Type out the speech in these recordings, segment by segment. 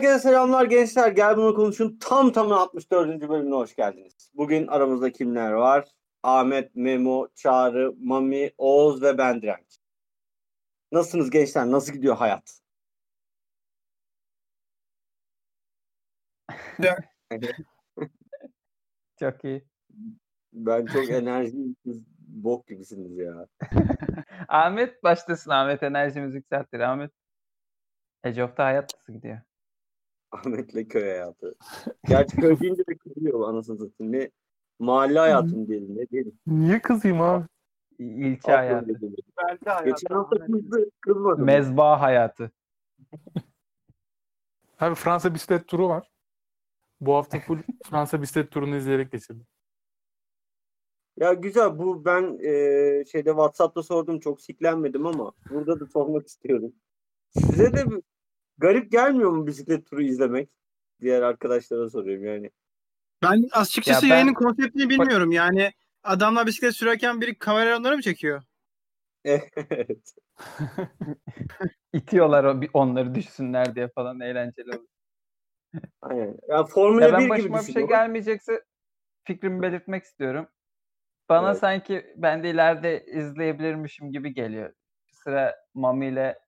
Herkese selamlar gençler. Gel bunu konuşun. Tam tamı 64. bölümüne hoş geldiniz. Bugün aramızda kimler var? Ahmet, Memo, Çağrı, Mami, Oğuz ve ben Direnç. Nasılsınız gençler? Nasıl gidiyor hayat? Çok iyi. Ben çok enerjiyim. Bok gibisiniz ya. Ahmet başlasın. Ahmet enerjimizi yükselttir. Ahmet Age hayat nasıl gidiyor? Ahmet'le köy hayatı. Gerçi köy deyince de kızıyor anasını satayım. Ne mahalle hayatım diyelim ne diyelim. Niye kızayım abi? İlçe hayatı. Belki hayatı. Geçen hafta kızdı, kızmadım. Mezba hayatı. Abi Fransa bisiklet turu var. Bu hafta full Fransa bisiklet turunu izleyerek geçirdim. Ya güzel bu ben e, şeyde WhatsApp'ta sordum çok siklenmedim ama burada da sormak istiyorum. Size de garip gelmiyor mu bisiklet turu izlemek? Diğer arkadaşlara soruyorum yani. Ben açıkçası Ya ben- yayının konseptini bilmiyorum. Yani adamlar bisiklet sürerken biri kamera onları mı çekiyor? Evet. İtiyorlar o, onları düşsünler diye falan eğlenceli oluyor. Aynen. Ya Formula Ya 1 ben gibi başıma bir şey gelmeyecekse fikrimi belirtmek istiyorum. Bana Evet. sanki ben de ileride izleyebilirmişim gibi geliyor. Bir sıra Mami ile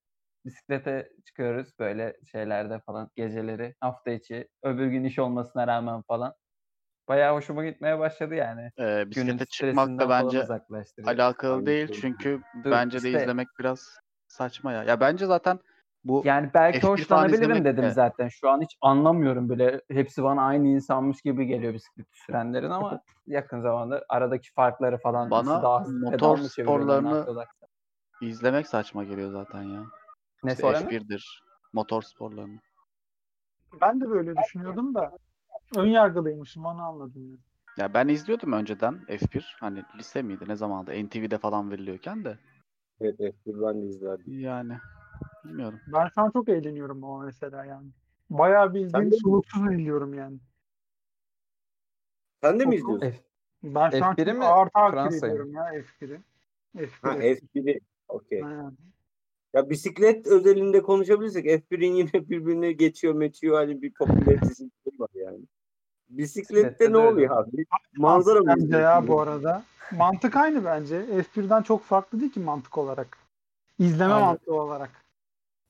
bisiklete çıkıyoruz böyle şeylerde falan geceleri hafta içi. Öbür gün iş olmasına rağmen falan. Bayağı hoşuma gitmeye başladı yani. Ee, bisiklete çıkmak da bence alakalı Aynen değil öyle. çünkü Dur, bence de işte- izlemek biraz saçma ya. Ya bence zaten bu Yani belki F1 falan hoşlanabilirim dedim de- zaten. Şu an hiç anlamıyorum bile. Hepsi bana aynı insanmış gibi geliyor bisiklet sürenlerin ama yakın zamanda aradaki farkları falan Bana daha motor sporlarını- izlemek saçma geliyor zaten ya. Ne İşte sonra mı? F1'dir, motor sporlarını. Ben de böyle düşünüyordum da ön yargılıymışım onu anladım. Yani. Ya ben izliyordum önceden F1. Hani lise miydi ne zamandı? NTV'de falan veriliyorken de. Evet, evet ben de izledim. Yani bilmiyorum. Ben şu an çok eğleniyorum ama mesela yani. Bayağı bildiğin de- soluksuz izliyorum yani. Sen de mi izliyorsun? F- Ben şu an F1'i çok mi, ağır takip Fransa'yı ediyorum ya F1'i. F1'i. Ha F1'i. Okey. Aynen. Ya bisiklet özelinde konuşabilirsek F1'in yine birbirine geçiyor meçiyor hani bir popülaritesi var yani. Bisiklette Bisiklette ne de oluyor abi? Manzara mı Bence ya bu arada. Mantık aynı bence. F1'den çok farklı değil ki mantık olarak. İzleme Abi. mantığı olarak.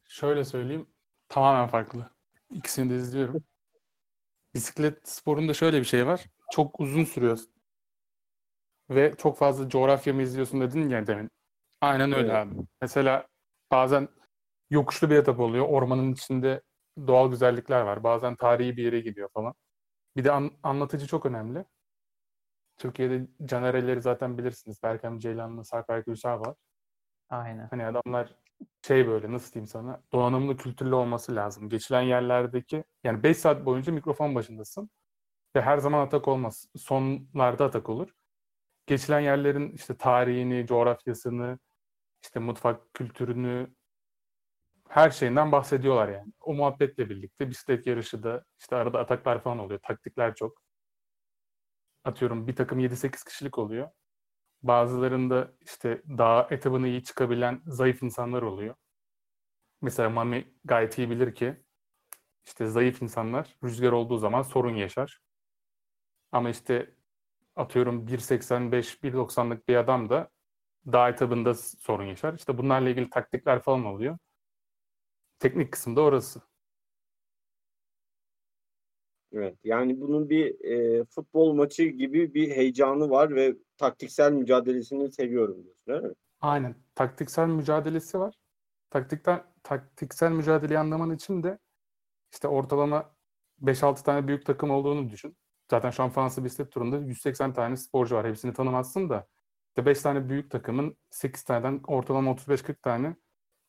Şöyle söyleyeyim. Tamamen farklı. İkisini de izliyorum. Bisiklet sporunda şöyle bir şey var. Çok uzun sürüyor. Ve çok fazla coğrafya mı izliyorsun dedin ya demin. Aynen öyle Evet. abi. Mesela bazen yokuşlu bir etap oluyor. Ormanın içinde doğal güzellikler var. Bazen tarihi bir yere gidiyor falan. Bir de an- anlatıcı çok önemli. Türkiye'de Canerelleri zaten bilirsiniz. Berkem Ceylan'la Sarper Gülşah var. Aynen. Hani adamlar şey böyle nasıl diyeyim sana donanımlı kültürlü olması lazım. Geçilen yerlerdeki yani 5 saat boyunca mikrofon başındasın ve her zaman atak olmaz. Sonlarda atak olur. Geçilen yerlerin işte tarihini, coğrafyasını, işte mutfak kültürünü her şeyinden bahsediyorlar yani. O muhabbetle birlikte bisiklet yarışı da işte arada ataklar falan oluyor. Taktikler çok. Atıyorum bir takım 7-8 kişilik oluyor. Bazılarında işte dağ etabını iyi çıkabilen zayıf insanlar oluyor. Mesela Mami gayet iyi bilir ki işte zayıf insanlar rüzgar olduğu zaman sorun yaşar. Ama işte atıyorum 1.85, 1.90'lık bir adam da dağ etabında sorun yaşar. İşte bunlarla ilgili taktikler falan oluyor. Teknik kısım da orası. Evet. Yani bunun bir e, futbol maçı gibi bir heyecanı var ve taktiksel mücadelesini seviyorum diyorsun değil mi? Aynen. Taktiksel mücadelesi var. Taktikten, taktiksel mücadeleyi anlaman için de işte ortalama 5-6 tane büyük takım olduğunu düşün. Zaten şu an Fransa bisiklet turunda 180 tane sporcu var. Hepsini tanımazsın da işte 5 tane büyük takımın 8 taneden ortalama 35-40 tane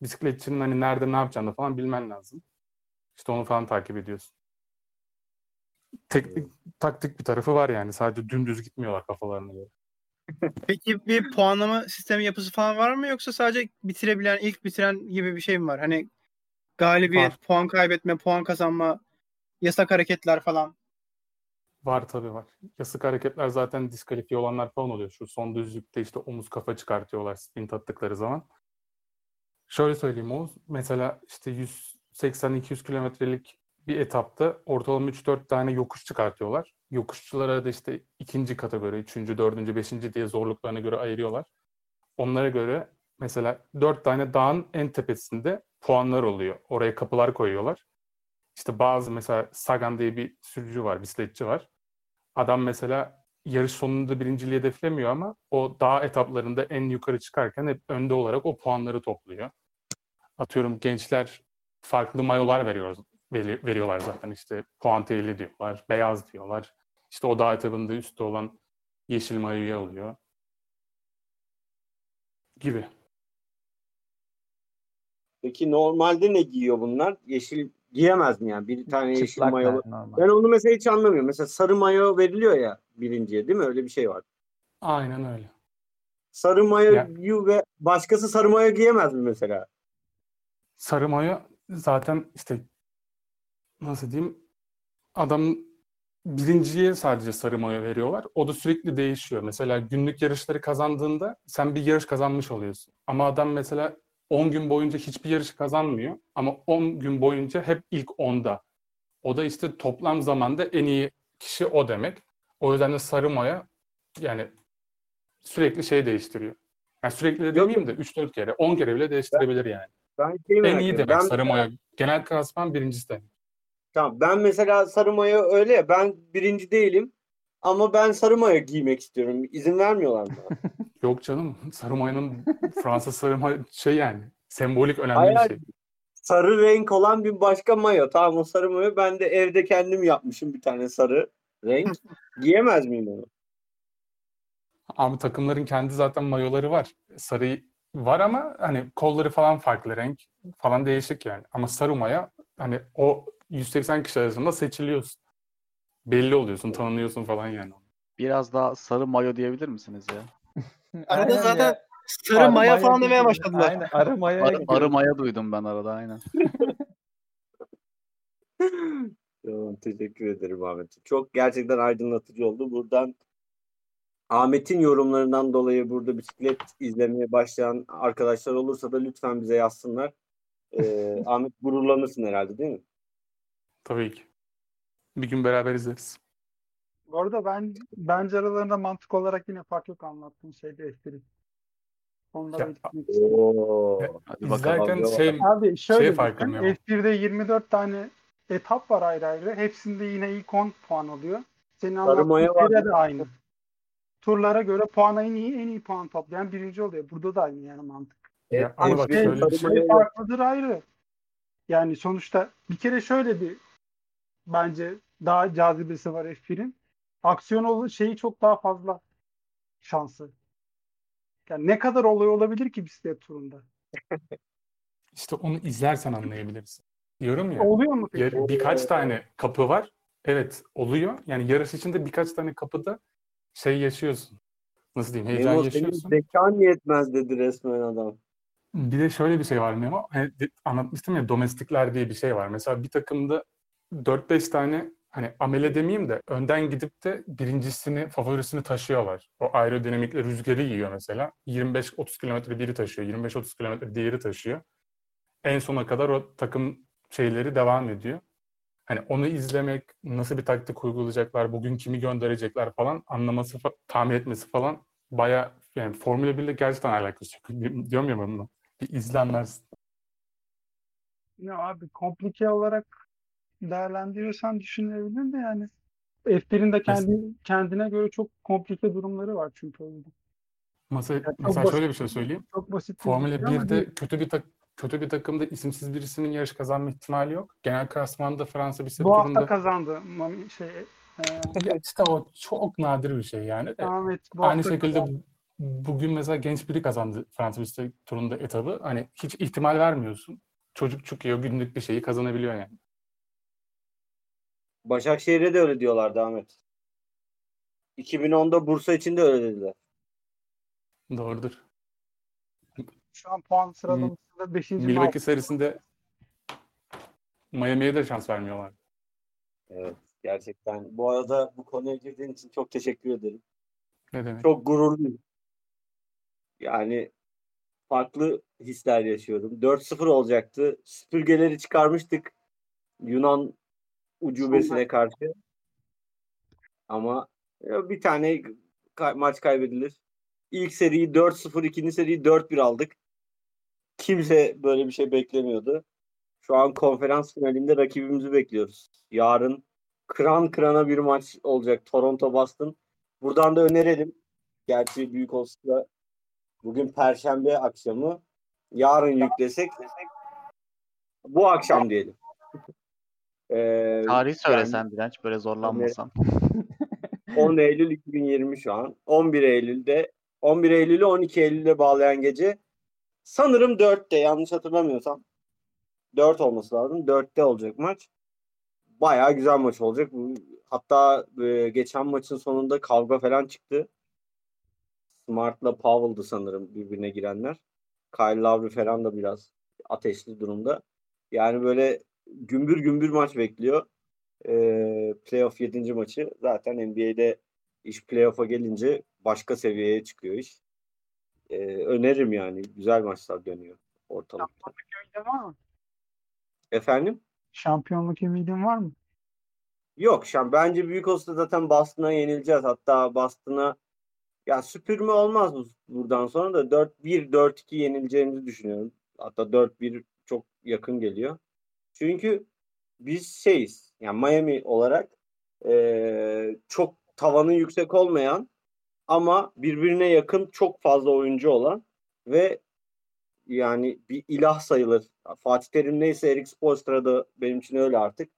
bisikletçinin hani nerede ne yapacağını falan bilmen lazım. İşte onu falan takip ediyorsun. Teknik, taktik bir tarafı var yani. Sadece dümdüz gitmiyorlar kafalarına göre. Peki bir puanlama sistemi yapısı falan var mı yoksa sadece bitirebilen, ilk bitiren gibi bir şey mi var? Hani galibiyet, Var. puan kaybetme, puan kazanma, yasak hareketler falan. Var tabii var. Yasak hareketler zaten diskalifiye olanlar falan oluyor. Şu son düzlükte işte omuz kafa çıkartıyorlar sprint attıkları zaman. Şöyle söyleyeyim Oğuz. Mesela işte 180-200 kilometrelik bir etapta ortalama 3-4 tane yokuş çıkartıyorlar. Yokuşçulara da işte ikinci kategori, üçüncü, dördüncü, beşinci diye zorluklarına göre ayırıyorlar. Onlara göre mesela dört tane dağın en tepesinde puanlar oluyor. Oraya kapılar koyuyorlar. İşte bazı mesela Sagan diye bir sürücü var, bisikletçi var. Adam mesela yarış sonunda birinciliği hedeflemiyor ama o dağ etaplarında en yukarı çıkarken hep önde olarak o puanları topluyor. Atıyorum gençler farklı mayolar veriyor, veri- veriyorlar zaten işte puantiyeli diyorlar, beyaz diyorlar. İşte o dağ etabında üstte olan yeşil mayoyu alıyor. Gibi. Peki normalde ne giyiyor bunlar? Yeşil giyemez mi yani? Bir tane yeşil Çıplak mayo. yani. Ben onu mesela hiç anlamıyorum. Mesela sarı mayo veriliyor ya birinciye değil mi? Öyle bir şey var. Aynen öyle. Sarı mayoyu ve başkası sarı mayo giyemez mi mesela? Sarı mayo zaten işte nasıl diyeyim adam birinciye sadece sarı mayo veriyorlar. O da sürekli değişiyor. Mesela günlük yarışları kazandığında sen bir yarış kazanmış oluyorsun. Ama adam mesela 10 gün boyunca hiçbir yarış kazanmıyor. Ama 10 gün boyunca hep ilk 10'da. O da işte toplam zamanda en iyi kişi o demek. O yüzden de sarı mayo yani sürekli şey değiştiriyor. Yani sürekli de demeyeyim de 3-4 kere, 10 kere bile değiştirebilir yani. Ben şeyi En iyi demek Ben, sarı mayo. Genel klasman birincisi demek. tamam, ben mesela sarı mayo öyle ya. Ben birinci değilim. Ama ben sarı mayo giymek istiyorum. İzin vermiyorlar mı? Yok canım. Sarı mayonun Fransız sarı mayo şey yani. Sembolik önemli Hayır, bir şey. sarı renk olan bir başka mayo. Tamam o sarı mayo. Ben de evde kendim yapmışım bir tane sarı renk. Giyemez miyim onu? Ama takımların kendi zaten mayoları var. Sarı var ama hani kolları falan farklı renk falan değişik yani. Ama sarı mayo hani o 180 kişi arasında seçiliyorsun. Belli oluyorsun, tanınıyorsun falan yani. Biraz daha sarı mayo diyebilir misiniz ya? Arada Aynen zaten ya. sarı Arı maya falan demeye başladılar. Aynen arı maya Arı, gibi. arı maya duydum ben arada aynen. Tamam, teşekkür ederim Ahmet. Çok gerçekten aydınlatıcı oldu. Buradan Ahmet'in yorumlarından dolayı burada bisiklet izlemeye başlayan arkadaşlar olursa da lütfen bize yazsınlar. Ee, Ahmet gururlanırsın herhalde değil mi? Tabii ki. Bir gün beraber izleriz. Bu arada ben bence aralarında mantık olarak yine fark yok anlattığım şeyde espri. Onu da Ya, belirtmek istiyorum. Oo. Hadi bakalım. İzlerken şey Abi şöyle Şey fark düşün, etmiyor ama. F1'de 24 tane etap var ayrı ayrı. Hepsinde yine ilk 10 puan alıyor. Senin anlattığın var. şeyde de aynı. Turlara göre puan en iyi en iyi puan toplayan birinci oluyor. Burada da aynı yani mantık. ya, ama bak Şey, şöyle bir şey. şey farklıdır ayrı. Yani sonuçta bir kere şöyle bir bence daha cazibesi var F1'in. Aksiyon ol- şeyi çok daha fazla şansı. Yani ne kadar olay olabilir ki bisiklet turunda? İşte onu izlersen anlayabilirsin. Diyorum ya. Oluyor mu peki? Ya- birkaç tane kapı var. Evet oluyor. Yani yarış içinde birkaç tane kapıda şey yaşıyorsun. Nasıl diyeyim? Heyecan Memo yaşıyorsun. zekan yetmez dedi resmen adam. Bir de şöyle bir şey var Memo. Hani anlatmıştım ya domestikler diye bir şey var. Mesela bir takımda 4-5 tane hani amele demeyeyim de önden gidip de birincisini, favorisini taşıyorlar. O aerodinamikle rüzgarı yiyor mesela. 25-30 kilometre biri taşıyor, 25-30 kilometre diğeri taşıyor. En sona kadar o takım şeyleri devam ediyor. Hani onu izlemek, nasıl bir taktik uygulayacaklar, bugün kimi gönderecekler falan anlaması, tahmin etmesi falan baya yani Formula 1 ile gerçekten alakası yok. Di- Diyorum ya ben bunu. Bir izle anlarsın. Ya abi komplike olarak değerlendiriyorsan düşünülebilir de yani F1'in de kendi kendine göre çok komplike durumları var çünkü oyunda. Mesela, çok mesela basit. şöyle bir şey söyleyeyim. Çok basit bir Formula şey ama 1'de değil. kötü bir tak kötü bir takımda isimsiz birisinin yarış kazanma ihtimali yok. Genel klasmanda Fransa bisiklet bu hafta turunda kazandı. Şey, e, işte o çok nadir bir şey yani. bu Aynı şekilde kazandı. bugün mesela genç biri kazandı Fransa bisiklet turunda etabı. Hani hiç ihtimal vermiyorsun. Çocuk çıkıyor günlük bir şeyi kazanabiliyor yani. Başakşehir'e de öyle diyorlardı Ahmet. 2010'da Bursa için de öyle dediler. Doğrudur. Şu an puan sıralamasında 5. Milwaukee serisinde Miami'ye de şans vermiyorlar. Evet gerçekten. Bu arada bu konuya girdiğin için çok teşekkür ederim. Ne demek? Çok gururluyum. Yani farklı hisler yaşıyorum. 4-0 olacaktı. Süpürgeleri çıkarmıştık. Yunan ucubesine karşı. Ama bir tane ka- maç kaybedilir. İlk seriyi 4-0, ikinci seriyi 4-1 aldık. Kimse böyle bir şey beklemiyordu. Şu an konferans finalinde rakibimizi bekliyoruz. Yarın kıran kırana bir maç olacak. Toronto Boston. Buradan da önerelim. Gerçi büyük olsa da bugün perşembe akşamı yarın yüklesek bu akşam diyelim. Ee, Tarihi yani söylesen Direnç böyle zorlanmasan. 10 Eylül 2020 şu an. 11 Eylül'de 11 Eylül'ü 12 Eylül'e bağlayan gece sanırım 4'te yanlış hatırlamıyorsam 4 olması lazım. 4'te olacak maç. Bayağı güzel maç olacak. Hatta e, geçen maçın sonunda kavga falan çıktı. Smart'la Powell'dı sanırım birbirine girenler. Kyle Lowry falan da biraz ateşli durumda. Yani böyle gümbür gümbür maç bekliyor. Ee, playoff 7. maçı. Zaten NBA'de iş playoff'a gelince başka seviyeye çıkıyor iş. Ee, öneririm yani. Güzel maçlar dönüyor ortalıkta. Ümidin var mı? Efendim? Şampiyonluk ümidin var mı? Yok şu an bence büyük olsa zaten Boston'a yenileceğiz. Hatta Boston'a ya süpürme olmaz bu buradan sonra da 4-1 4-2 yenileceğimizi düşünüyorum. Hatta 4-1 çok yakın geliyor. Çünkü biz şeyiz. Yani Miami olarak eee, çok tavanı yüksek olmayan ama birbirine yakın çok fazla oyuncu olan ve yani bir ilah sayılır. Fatih Terim neyse Erik Spoelstra da benim için öyle artık.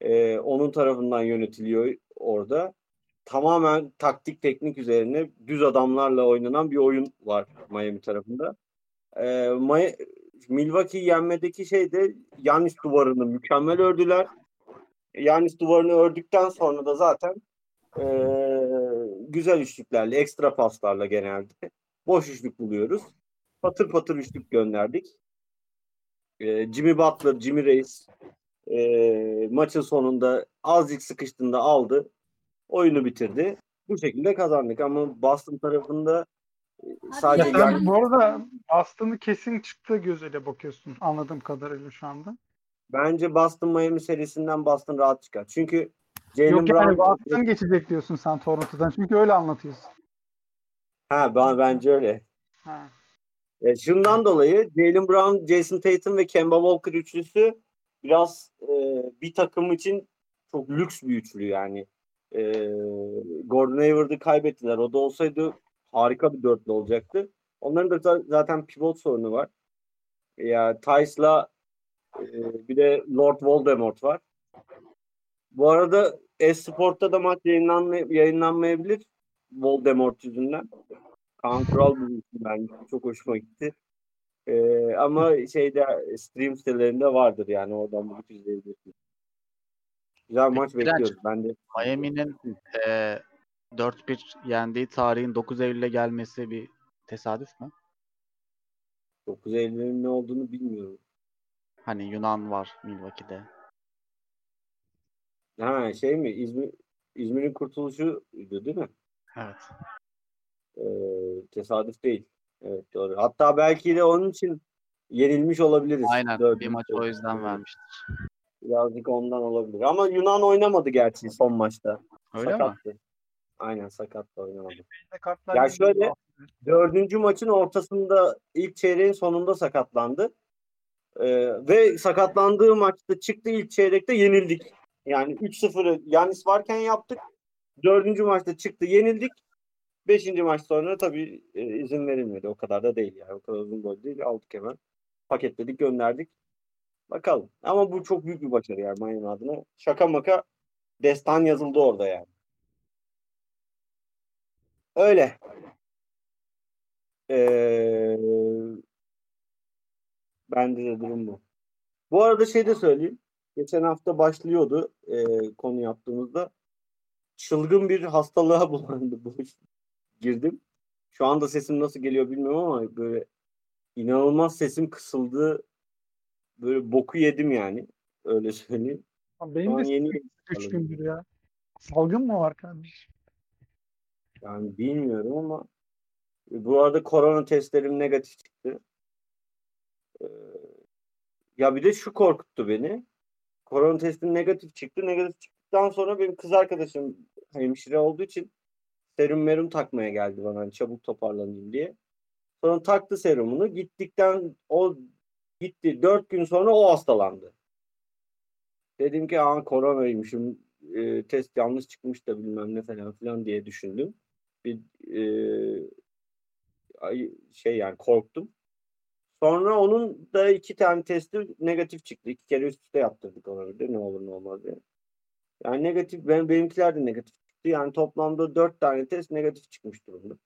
Ee, onun tarafından yönetiliyor orada. Tamamen taktik teknik üzerine düz adamlarla oynanan bir oyun var Miami tarafında. Ee, Maya- Milwaukee'yi yenmedeki şey de Yanis duvarını mükemmel ördüler. Yanis duvarını ördükten sonra da zaten ee, güzel üçlüklerle, ekstra paslarla genelde boş üçlük buluyoruz. Patır patır üçlük gönderdik. Ee, Jimmy Butler, Jimmy Reis e, maçın sonunda azıcık sıkıştığında aldı. Oyunu bitirdi. Bu şekilde kazandık ama Boston tarafında e, sadece Ya yani bu arada Boston'ı kesin çıktığı gözüyle bakıyorsun anladığım kadarıyla şu anda. bence Boston Miami serisinden Boston rahat çıkar. Çünkü Jalen Yok yani Brown Boston geçecek diyorsun sen Toronto'dan. Çünkü öyle anlatıyorsun. ha ben, bence öyle. Ha. E, şundan dolayı Jalen Brown, Jason Tatum ve Kemba Walker üçlüsü biraz e, bir takım için çok lüks bir üçlü yani. E, Gordon Hayward'ı kaybettiler. O da olsaydı harika bir dörtlü olacaktı. Onların da za- zaten pivot sorunu var. Ya Tice'la e, bir de Lord Voldemort var. Bu arada Esport'ta da maç yayınlanmay- yayınlanmayabilir. Voldemort yüzünden. Kaan Kural bulmuştum ben. Çok hoşuma gitti. Ee, ama şeyde stream sitelerinde vardır yani oradan bulup izleyebilirsiniz. Güzel maç Direnç, bekliyoruz. Ben de Miami'nin eee 4-1 yendiği tarihin 9 Eylül'e gelmesi bir tesadüf mü? 9 Eylül'ün ne olduğunu bilmiyorum. Hani Yunan var Milwaukee'de. Ha şey mi? İzmir İzmir'in kurtuluşuydu değil mi? Evet. Ee, tesadüf değil. Evet doğru. Hatta belki de onun için yenilmiş olabiliriz. Aynen. Dördüncü Bir maç o yüzden vermiştir. Birazcık ondan olabilir. Ama Yunan oynamadı gerçi son maçta. Öyle mi? Aynen sakattı oynamadı. Kartlar Ya şöyle. Dördüncü maçın ortasında ilk çeyreğin sonunda sakatlandı. Ee, ve sakatlandığı maçta çıktı ilk çeyrekte yenildik. Yani 3-0'ı Yanis varken yaptık. Dördüncü maçta çıktı yenildik. Beşinci maç sonra tabii e, izin verilmedi. O kadar da değil yani. O kadar uzun boy değil. Aldık hemen. Paketledik gönderdik. Bakalım. Ama bu çok büyük bir başarı yani Miami adına. Şaka maka destan yazıldı orada yani. Öyle. Ee, bende de durum bu. Bu arada şey de söyleyeyim. Geçen hafta başlıyordu e, konu yaptığımızda. Çılgın bir hastalığa bulandı. Bu girdim. Şu anda sesim nasıl geliyor bilmiyorum ama böyle inanılmaz sesim kısıldı. Böyle boku yedim yani. Öyle söyleyeyim. Şu Benim de yeni 3 gündür ya. Salgın mı var kardeşim? Yani bilmiyorum ama bu arada korona testlerim negatif çıktı. Ee, ya bir de şu korkuttu beni. korona testim negatif çıktı. Negatif çıktıktan sonra benim kız arkadaşım hemşire olduğu için serum merum takmaya geldi bana hani çabuk toparlanayım diye. Sonra taktı serumunu. Gittikten o gitti. Dört gün sonra o hastalandı. Dedim ki aa koronaymışım. E, test yanlış çıkmış da bilmem ne falan filan diye düşündüm. Bir e, ay- şey yani korktum. Sonra onun da iki tane testi negatif çıktı. İki kere üst üste yaptırdık bir de ne olur ne olmaz diye. Yani negatif, ben, benimkiler de negatif çıktı. Yani toplamda dört tane test negatif çıkmış durumda.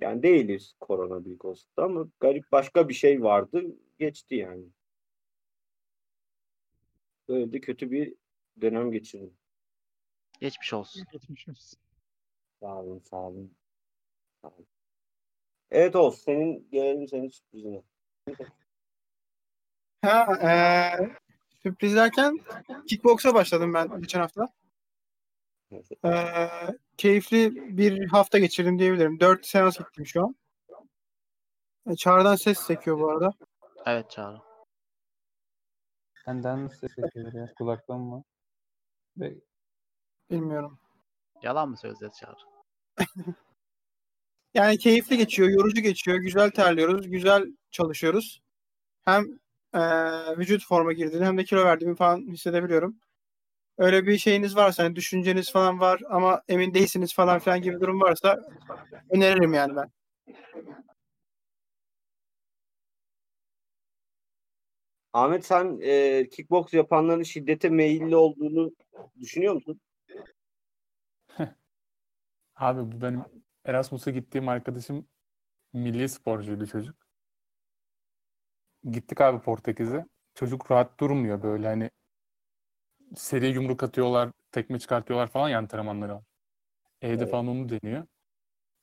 Yani değiliz korona büyük da ama garip başka bir şey vardı. Geçti yani. Böyle de kötü bir dönem geçirdim. Geçmiş olsun. Geçmiş olsun. Sağ olun, sağ olun. Sağ olun. Evet olsun. Senin gelelim senin sürprizine. Ha, eee sürpriz derken kickboksa başladım ben geçen hafta. Eee, keyifli bir hafta geçirdim diyebilirim. 4 seans gittim şu an. E, Çağrı'dan ses sekiyor bu arada. Evet Çağrı. Benden nasıl ses yapıyor ya? Kulaktan mı? Ve Bilmiyorum. Yalan mı söyleyeceğiz Çağrı? Yani keyifli geçiyor, yorucu geçiyor, güzel terliyoruz, güzel çalışıyoruz. Hem eee, vücut forma girdiğini hem de kilo verdiğimi falan hissedebiliyorum. Öyle bir şeyiniz varsa, hani düşünceniz falan var ama emin değilsiniz falan filan gibi durum varsa öneririm yani ben. Ahmet sen e, kickbox yapanların şiddete meyilli olduğunu düşünüyor musun? Abi bu benim Erasmus'a gittiğim arkadaşım milli sporcuydu çocuk. Gittik abi Portekiz'e. Çocuk rahat durmuyor böyle hani seri yumruk atıyorlar, tekme çıkartıyorlar falan ya antrenmanları var. Evde Evet. falan onu deniyor.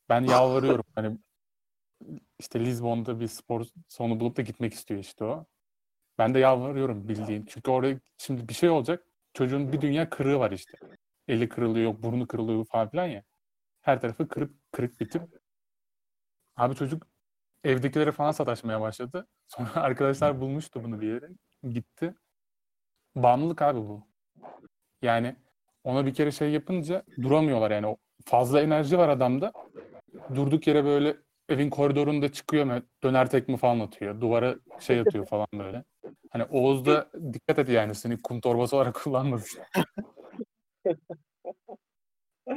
Ben yalvarıyorum hani işte Lizbon'da bir spor salonu bulup da gitmek istiyor işte o. Ben de yalvarıyorum bildiğin. Çünkü orada şimdi bir şey olacak. Çocuğun bir dünya kırığı var işte. Eli kırılıyor, burnu kırılıyor falan filan ya. Her tarafı kırık kırık bitip. Abi çocuk evdekilere falan sataşmaya başladı. Sonra arkadaşlar bulmuştu bunu bir yere. Gitti. Bağımlılık abi bu. Yani ona bir kere şey yapınca duramıyorlar yani. Fazla enerji var adamda. Durduk yere böyle evin koridorunda çıkıyor mu döner tekme falan atıyor. Duvara şey atıyor falan böyle. Hani Oğuz da dikkat et yani seni kum torbası olarak kullanmasın.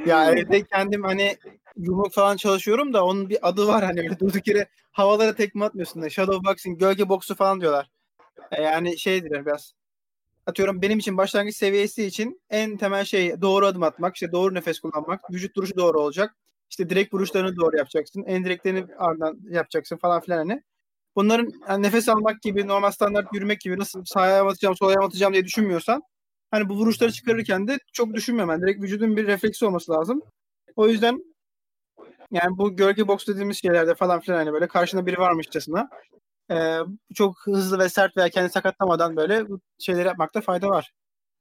Ya evde kendim hani yumruk falan çalışıyorum da onun bir adı var hani öyle durduk yere havalara tekme atmıyorsun da shadow boxing, gölge boksu falan diyorlar. E, Yani şeydir biraz. Atıyorum benim için başlangıç seviyesi için en temel şey doğru adım atmak, işte doğru nefes kullanmak, vücut duruşu doğru olacak. İşte direkt vuruşlarını doğru yapacaksın, endireklerini ardından yapacaksın falan filan hani. Bunların yani nefes almak gibi, normal standart yürümek gibi nasıl sağa ayağımı atacağım, ayağımı atacağım diye düşünmüyorsan hani bu vuruşları çıkarırken de çok düşünmemen. Direkt vücudun bir refleksi olması lazım. O yüzden yani bu gölge boks dediğimiz şeylerde falan filan hani böyle karşında biri varmışçasına e, çok hızlı ve sert veya kendini sakatlamadan böyle bu şeyleri yapmakta fayda var.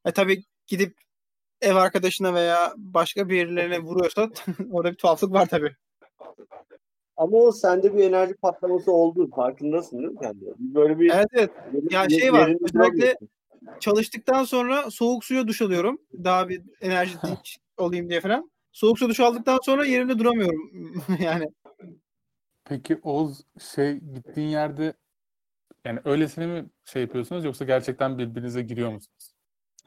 E tabii gidip ev arkadaşına veya başka birilerine vuruyorsa orada bir tuhaflık var tabii. Ama o sende bir enerji patlaması oldu. Farkındasın değil mi sen de? Böyle bir Evet evet. Ya şey var, özellikle-. Çalıştıktan sonra soğuk suya duş alıyorum. Daha bir enerjik olayım diye falan. Soğuk su duş aldıktan sonra yerimde duramıyorum. yani Peki Oğuz şey gittiğin yerde yani öylesine mi şey yapıyorsunuz yoksa gerçekten birbirinize giriyor musunuz?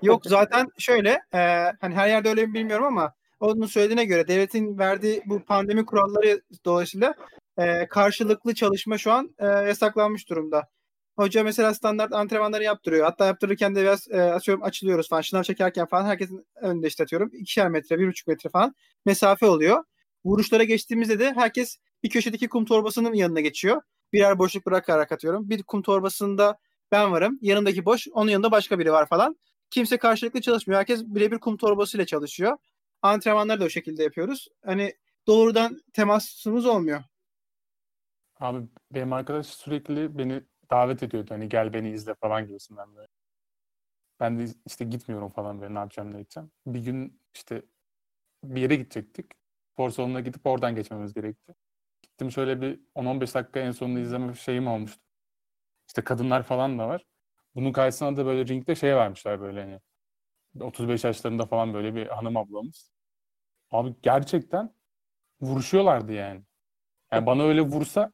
Yok zaten şöyle e, hani her yerde öyle mi bilmiyorum ama onun söylediğine göre devletin verdiği bu pandemi kuralları dolayısıyla e, karşılıklı çalışma şu an e, yasaklanmış durumda. Hoca mesela standart antrenmanları yaptırıyor. Hatta yaptırırken de biraz e, atıyorum açılıyoruz falan. Şınav çekerken falan herkesin önünde işte atıyorum. ikişer metre, bir buçuk metre falan mesafe oluyor. Vuruşlara geçtiğimizde de herkes bir köşedeki kum torbasının yanına geçiyor. Birer boşluk bırakarak atıyorum. Bir kum torbasında ben varım. Yanındaki boş. Onun yanında başka biri var falan. Kimse karşılıklı çalışmıyor. Herkes birebir kum torbasıyla çalışıyor. Antrenmanları da o şekilde yapıyoruz. Hani doğrudan temasımız olmuyor. Abi benim arkadaş sürekli beni davet ediyordu. Hani gel beni izle falan gibisinden böyle. Ben de işte gitmiyorum falan böyle ne yapacağım ne edeceğim. Bir gün işte bir yere gidecektik. Spor salonuna gidip oradan geçmemiz gerekti. Gittim şöyle bir 10-15 dakika en sonunda izleme şeyim olmuştu. İşte kadınlar falan da var. bunun karşısına da böyle ringde şey vermişler böyle hani 35 yaşlarında falan böyle bir hanım ablamız. Abi gerçekten vuruşuyorlardı yani. Yani bana öyle vursa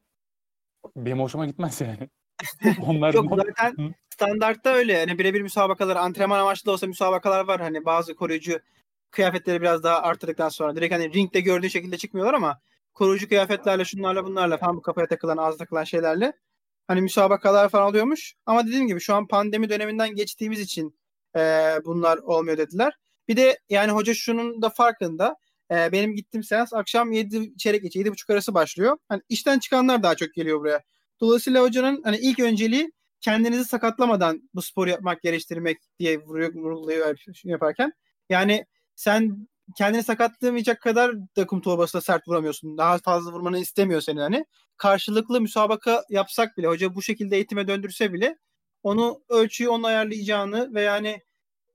benim hoşuma gitmez yani. Onlar Yok zaten Hı. standartta öyle. Yani birebir müsabakalar, antrenman amaçlı da olsa müsabakalar var. Hani bazı koruyucu kıyafetleri biraz daha arttırdıktan sonra direkt hani ringde gördüğün şekilde çıkmıyorlar ama koruyucu kıyafetlerle şunlarla bunlarla falan bu kafaya takılan ağza takılan şeylerle hani müsabakalar falan oluyormuş. Ama dediğim gibi şu an pandemi döneminden geçtiğimiz için eee, bunlar olmuyor dediler. Bir de yani hoca şunun da farkında. Eee, benim gittiğim seans akşam 7 çeyrek geçe 7.30 arası başlıyor. Hani işten çıkanlar daha çok geliyor buraya. Dolayısıyla hocanın hani ilk önceliği kendinizi sakatlamadan bu sporu yapmak, geliştirmek diye vuruyor, vurguluyor yaparken. Yani sen kendini sakatlamayacak kadar da kum torbasına sert vuramıyorsun. Daha fazla vurmanı istemiyor senin hani. Karşılıklı müsabaka yapsak bile, hoca bu şekilde eğitime döndürse bile onu ölçüyü onun ayarlayacağını ve yani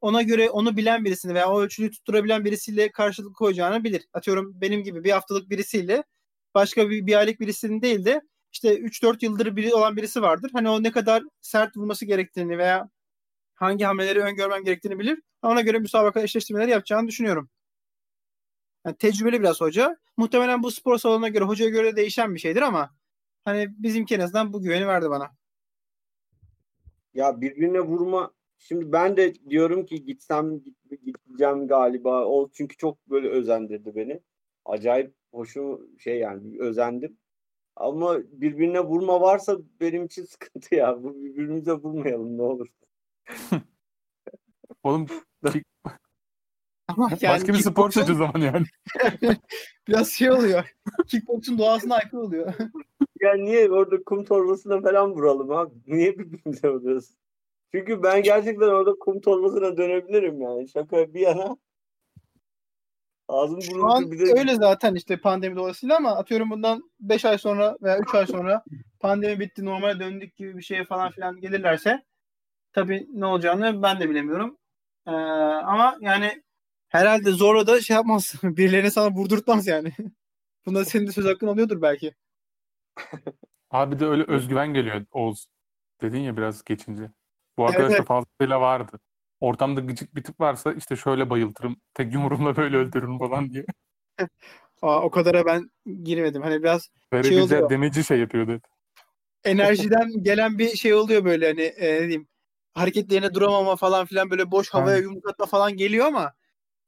ona göre onu bilen birisini veya o ölçüyü tutturabilen birisiyle karşılık koyacağını bilir. Atıyorum benim gibi bir haftalık birisiyle başka bir, bir aylık birisinin değil de işte 3-4 yıldır biri olan birisi vardır. Hani o ne kadar sert vurması gerektiğini veya hangi hamleleri öngörmem gerektiğini bilir. Ona göre müsabaka eşleştirmeleri yapacağını düşünüyorum. Yani tecrübeli biraz hoca. Muhtemelen bu spor salonuna göre, hocaya göre değişen bir şeydir ama hani bizimki en azından bu güveni verdi bana. Ya birbirine vurma. Şimdi ben de diyorum ki gitsem git- gideceğim galiba. O çünkü çok böyle özendirdi beni. Acayip hoşum şey yani özendim. Ama birbirine vurma varsa benim için sıkıntı ya. Bu Birbirimize vurmayalım ne olur. oğlum Ama yani başka bir spor seç o zaman yani. biraz şey oluyor. Kickbox'un doğasına aykırı oluyor. Ya niye orada kum torbasına falan vuralım abi? Niye birbirimize vuruyoruz? Çünkü ben gerçekten orada kum torbasına dönebilirim yani. Şaka bir yana. Ağzım burnum an bir de öyle zaten işte pandemi dolayısıyla ama atıyorum bundan 5 ay sonra veya 3 ay sonra pandemi bitti normale döndük gibi bir şeye falan filan gelirlerse tabii ne olacağını ben de bilemiyorum. Ee, ama yani herhalde zorla da şey yapmaz. Birilerine sana vurdurtmaz yani. Bunda senin de söz hakkın oluyordur belki. Abi de öyle özgüven geliyor Oğuz. Dedin ya biraz geçince. Bu arkadaş da evet. fazlasıyla vardı. Ortamda gıcık bir tip varsa işte şöyle bayıltırım. Tek yumruğumla böyle öldürürüm falan diye. Aa, o kadara ben girmedim. Hani biraz Verebileceği oluyor. demeci şey yapıyordu. enerjiden gelen bir şey oluyor böyle hani e, ne diyeyim hareketlerine duramama falan filan böyle boş havaya Aynen. yumruk atma falan geliyor ama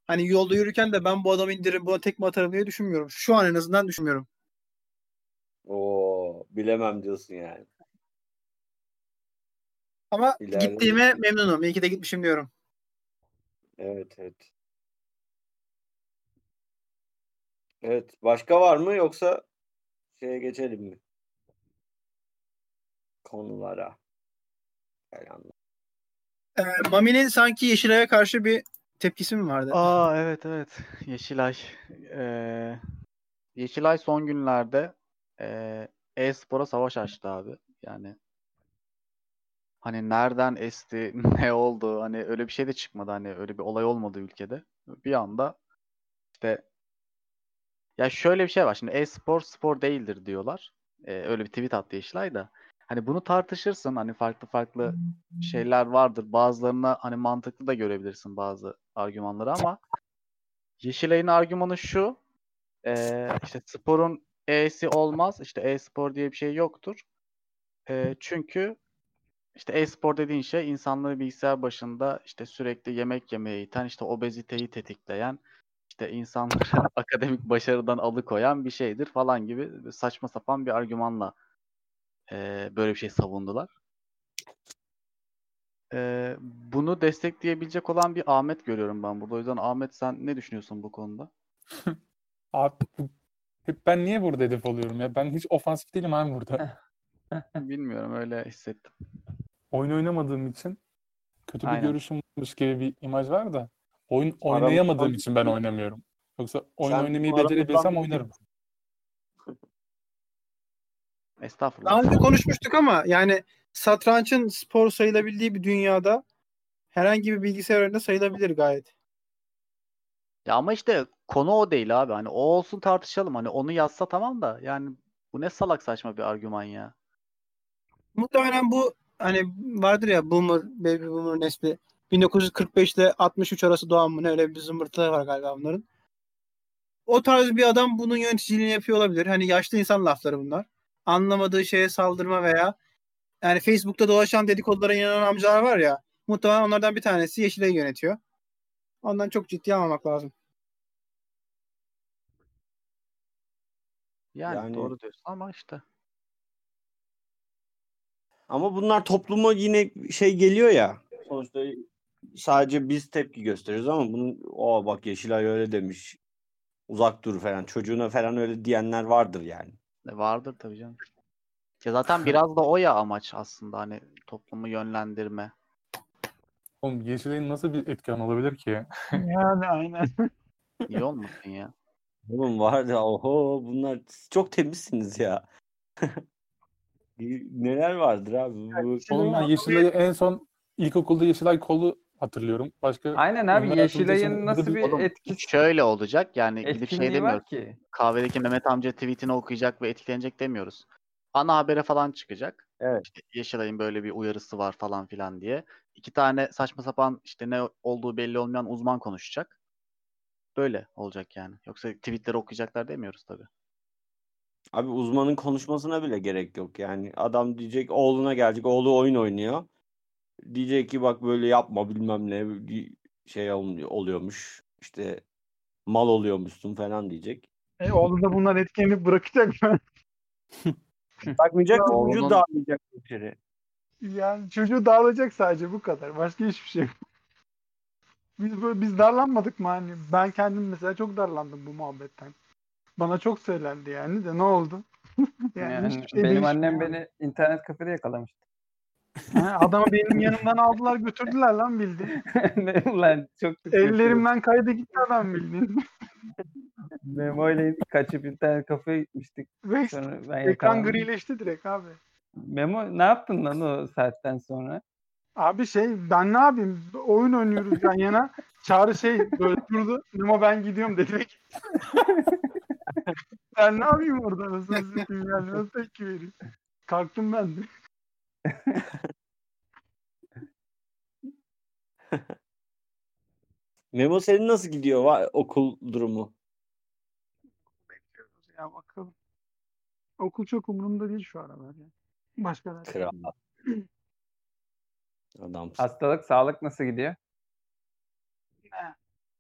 hani yolda yürürken de ben bu adamı indiririm buna tekme atarım diye düşünmüyorum. Şu an en azından düşünmüyorum. Oo, bilemem diyorsun yani. Ama İleride- gittiğime memnunum. İyi ki de gitmişim diyorum. Evet evet. Evet. Başka var mı yoksa şeye geçelim mi? Konulara. Falan. Ee, Mami'nin sanki Yeşilay'a karşı bir tepkisi mi vardı? Aa evet evet. Yeşilay. Ee, Yeşilay son günlerde ee, e-spora savaş açtı abi. Yani hani nereden esti, ne oldu hani öyle bir şey de çıkmadı hani öyle bir olay olmadı ülkede. Bir anda işte ya şöyle bir şey var şimdi e-spor spor değildir diyorlar. Ee, öyle bir tweet attı Yeşilay da. Hani bunu tartışırsın hani farklı farklı şeyler vardır. Bazılarına hani mantıklı da görebilirsin bazı argümanları ama Yeşilay'ın argümanı şu. eee, işte sporun E'si olmaz. İşte e-spor diye bir şey yoktur. Eee, çünkü işte e-spor dediğin şey insanları bilgisayar başında işte sürekli yemek yemeye iten, işte obeziteyi tetikleyen, işte insanları akademik başarıdan alıkoyan bir şeydir falan gibi saçma sapan bir argümanla eee, böyle bir şey savundular. Eee, bunu destekleyebilecek olan bir Ahmet görüyorum ben burada. O yüzden Ahmet sen ne düşünüyorsun bu konuda? Abi hep ben niye burada hedef oluyorum ya? Ben hiç ofansif değilim abi burada. Bilmiyorum öyle hissettim. Oyun oynamadığım için kötü bir Aynen. görüşüm varmış gibi bir imaj var da oyun oynayamadığım için ben oynamıyorum. Yoksa oyun Sen oynamayı becerebilsem oynarım. Estağfurullah. Daha önce konuşmuştuk ama yani satrançın spor sayılabildiği bir dünyada herhangi bir bilgisayar oyununda sayılabilir gayet. Ya ama işte konu o değil abi. Hani o olsun tartışalım. Hani onu yazsa tamam da yani bu ne salak saçma bir argüman ya. Muhtemelen bu hani vardır ya boomer, baby boomer nesli. 1945 ile 63 arası doğan mı ne öyle bir zımbırtıları var galiba bunların. O tarz bir adam bunun yöneticiliğini yapıyor olabilir. Hani yaşlı insan lafları bunlar. Anlamadığı şeye saldırma veya yani Facebook'ta dolaşan dedikodulara inanan amcalar var ya muhtemelen onlardan bir tanesi Yeşilay'ı yönetiyor. Ondan çok ciddi almamak lazım. Yani, Yani- doğru diyorsun ama işte. Ama bunlar topluma yine şey geliyor ya. Sonuçta sadece biz tepki gösteriyoruz ama bunun o bak Yeşilay öyle demiş. Uzak dur falan. Çocuğuna falan öyle diyenler vardır yani. E, Vardır tabii canım. Ya zaten biraz da o ya amaç aslında hani toplumu yönlendirme. Oğlum Yeşilay'ın nasıl bir etken olabilir ki? Yani aynen. Niye olmasın ya? Oğlum var ya oho bunlar çok temizsiniz ya. Neler vardır abi? Bu, Oğlum ben Yeşilay'ı en son ilkokulda Yeşilay kolu hatırlıyorum. Başka Aynen abi Yeşilay'ın nasıl bir etkisi Şöyle olacak yani gidip şey demiyoruz. ki. Kahvedeki Mehmet amca tweetini okuyacak ve etkilenecek demiyoruz. Ana habere falan çıkacak. Evet. İşte Yeşilay'ın böyle bir uyarısı var falan filan diye. İki tane saçma sapan işte ne olduğu belli olmayan uzman konuşacak. Böyle olacak yani. Yoksa tweetleri okuyacaklar demiyoruz tabii. Abi uzmanın konuşmasına bile gerek yok yani. Adam diyecek oğluna gelecek. Oğlu oyun oynuyor. Diyecek ki bak böyle yapma bilmem ne şey ol- oluyormuş. İşte mal oluyormuşsun falan diyecek. E, oğlu da bunlar etkenlik bırakacak mı? Bakmayacak mı? Oğlunun- Vücut dağılmayacak içeri. Yani çocuğu dağılacak sadece bu kadar. Başka hiçbir şey yok. Biz böyle biz darlanmadık mı hani? Ben kendim mesela çok darlandım bu muhabbetten. Bana çok söylendi yani de ne oldu? Yani hiçbir şey benim annem beni internet kafede yakalamıştı. Ha, adamı benim yanımdan aldılar götürdüler lan bildiğin. Ne Ulan çok Ellerimden kaydı gitti adam bildiğin. Memo ile kaçıp internet kafeye gitmiştik. Ve Sonra ben ekran yakalandım. grileşti direkt abi. Memo ne yaptın lan o saatten sonra? Abi şey ben ne yapayım? Oyun oynuyoruz yan yana. Çağrı şey böyle durdu. Memo ben gidiyorum dedi. ben ne yapayım orada? Nasıl satayım yani? Nasıl tepki vereyim? Kalktım ben de. Memo senin nasıl gidiyor va- okul durumu? Bekliyoruz ya bakalım. Okul çok umurumda değil şu aralar ya. Başka dert Kral. Adamsın. Hastalık, sağlık nasıl gidiyor? Ne?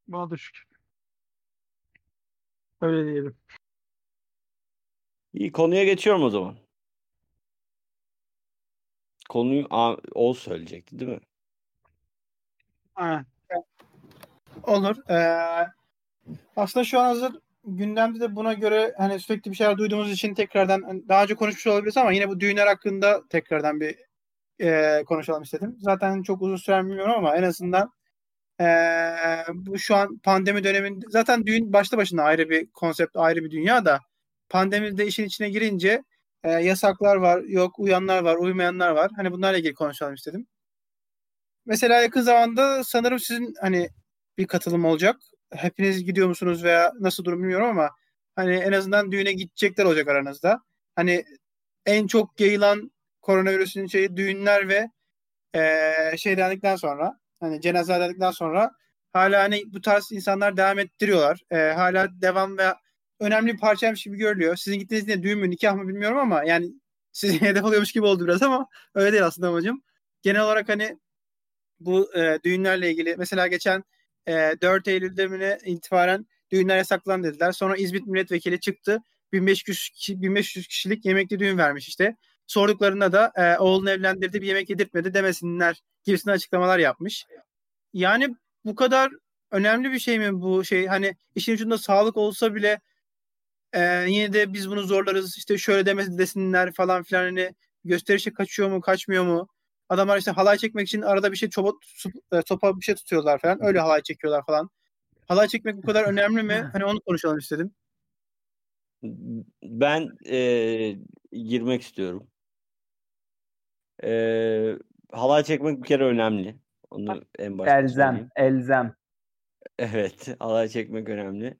Buna da şükür. Öyle diyelim. İyi konuya geçiyorum o zaman. Konuyu Aa, o söyleyecekti değil mi? Ha. Olur. Ee, aslında şu an hazır gündemde de buna göre hani sürekli bir şeyler duyduğumuz için tekrardan hani daha önce konuşmuş olabiliriz ama yine bu düğünler hakkında tekrardan bir e, konuşalım istedim. Zaten çok uzun sürer mi bilmiyorum ama en azından e, bu şu an pandemi döneminde zaten düğün başta başına ayrı bir konsept, ayrı bir dünya da pandemide işin içine girince e, yasaklar var, yok uyanlar var, uymayanlar var. Hani bunlarla ilgili konuşalım istedim. Mesela yakın zamanda sanırım sizin hani bir katılım olacak. Hepiniz gidiyor musunuz veya nasıl durum bilmiyorum ama hani en azından düğüne gidecekler olacak aranızda. Hani en çok yayılan koronavirüsün şeyi düğünler ve eee şey dendikten sonra hani cenaze dendikten sonra hala hani bu tarz insanlar devam ettiriyorlar. Eee, hala devam ve önemli bir parçaymış gibi görülüyor. Sizin gittiğiniz ne düğün mü nikah mı bilmiyorum ama yani sizin hedef alıyormuş gibi oldu biraz ama öyle değil aslında amacım. Genel olarak hani bu e, düğünlerle ilgili mesela geçen e, 4 Eylül'de mi itibaren düğünler yasaklan dediler. Sonra İzmit milletvekili çıktı. 1500 kişi, 1500 kişilik yemekli düğün vermiş işte. Sorduklarında da e, oğlunu evlendirdi bir yemek yedirtmedi demesinler gibisinden açıklamalar yapmış. Yani bu kadar önemli bir şey mi bu şey? Hani işin ucunda sağlık olsa bile e, yine de biz bunu zorlarız işte şöyle demesi desinler falan filan hani gösterişe kaçıyor mu kaçmıyor mu? Adamlar işte halay çekmek için arada bir şey çoba, su- e, bir şey tutuyorlar falan. Öyle halay çekiyorlar falan. Halay çekmek bu kadar önemli mi? Hani onu konuşalım istedim. Ben eee, girmek istiyorum. Eee halay çekmek bir kere önemli. Onu en başta Elzem, söyleyeyim. elzem. Evet, halay çekmek önemli.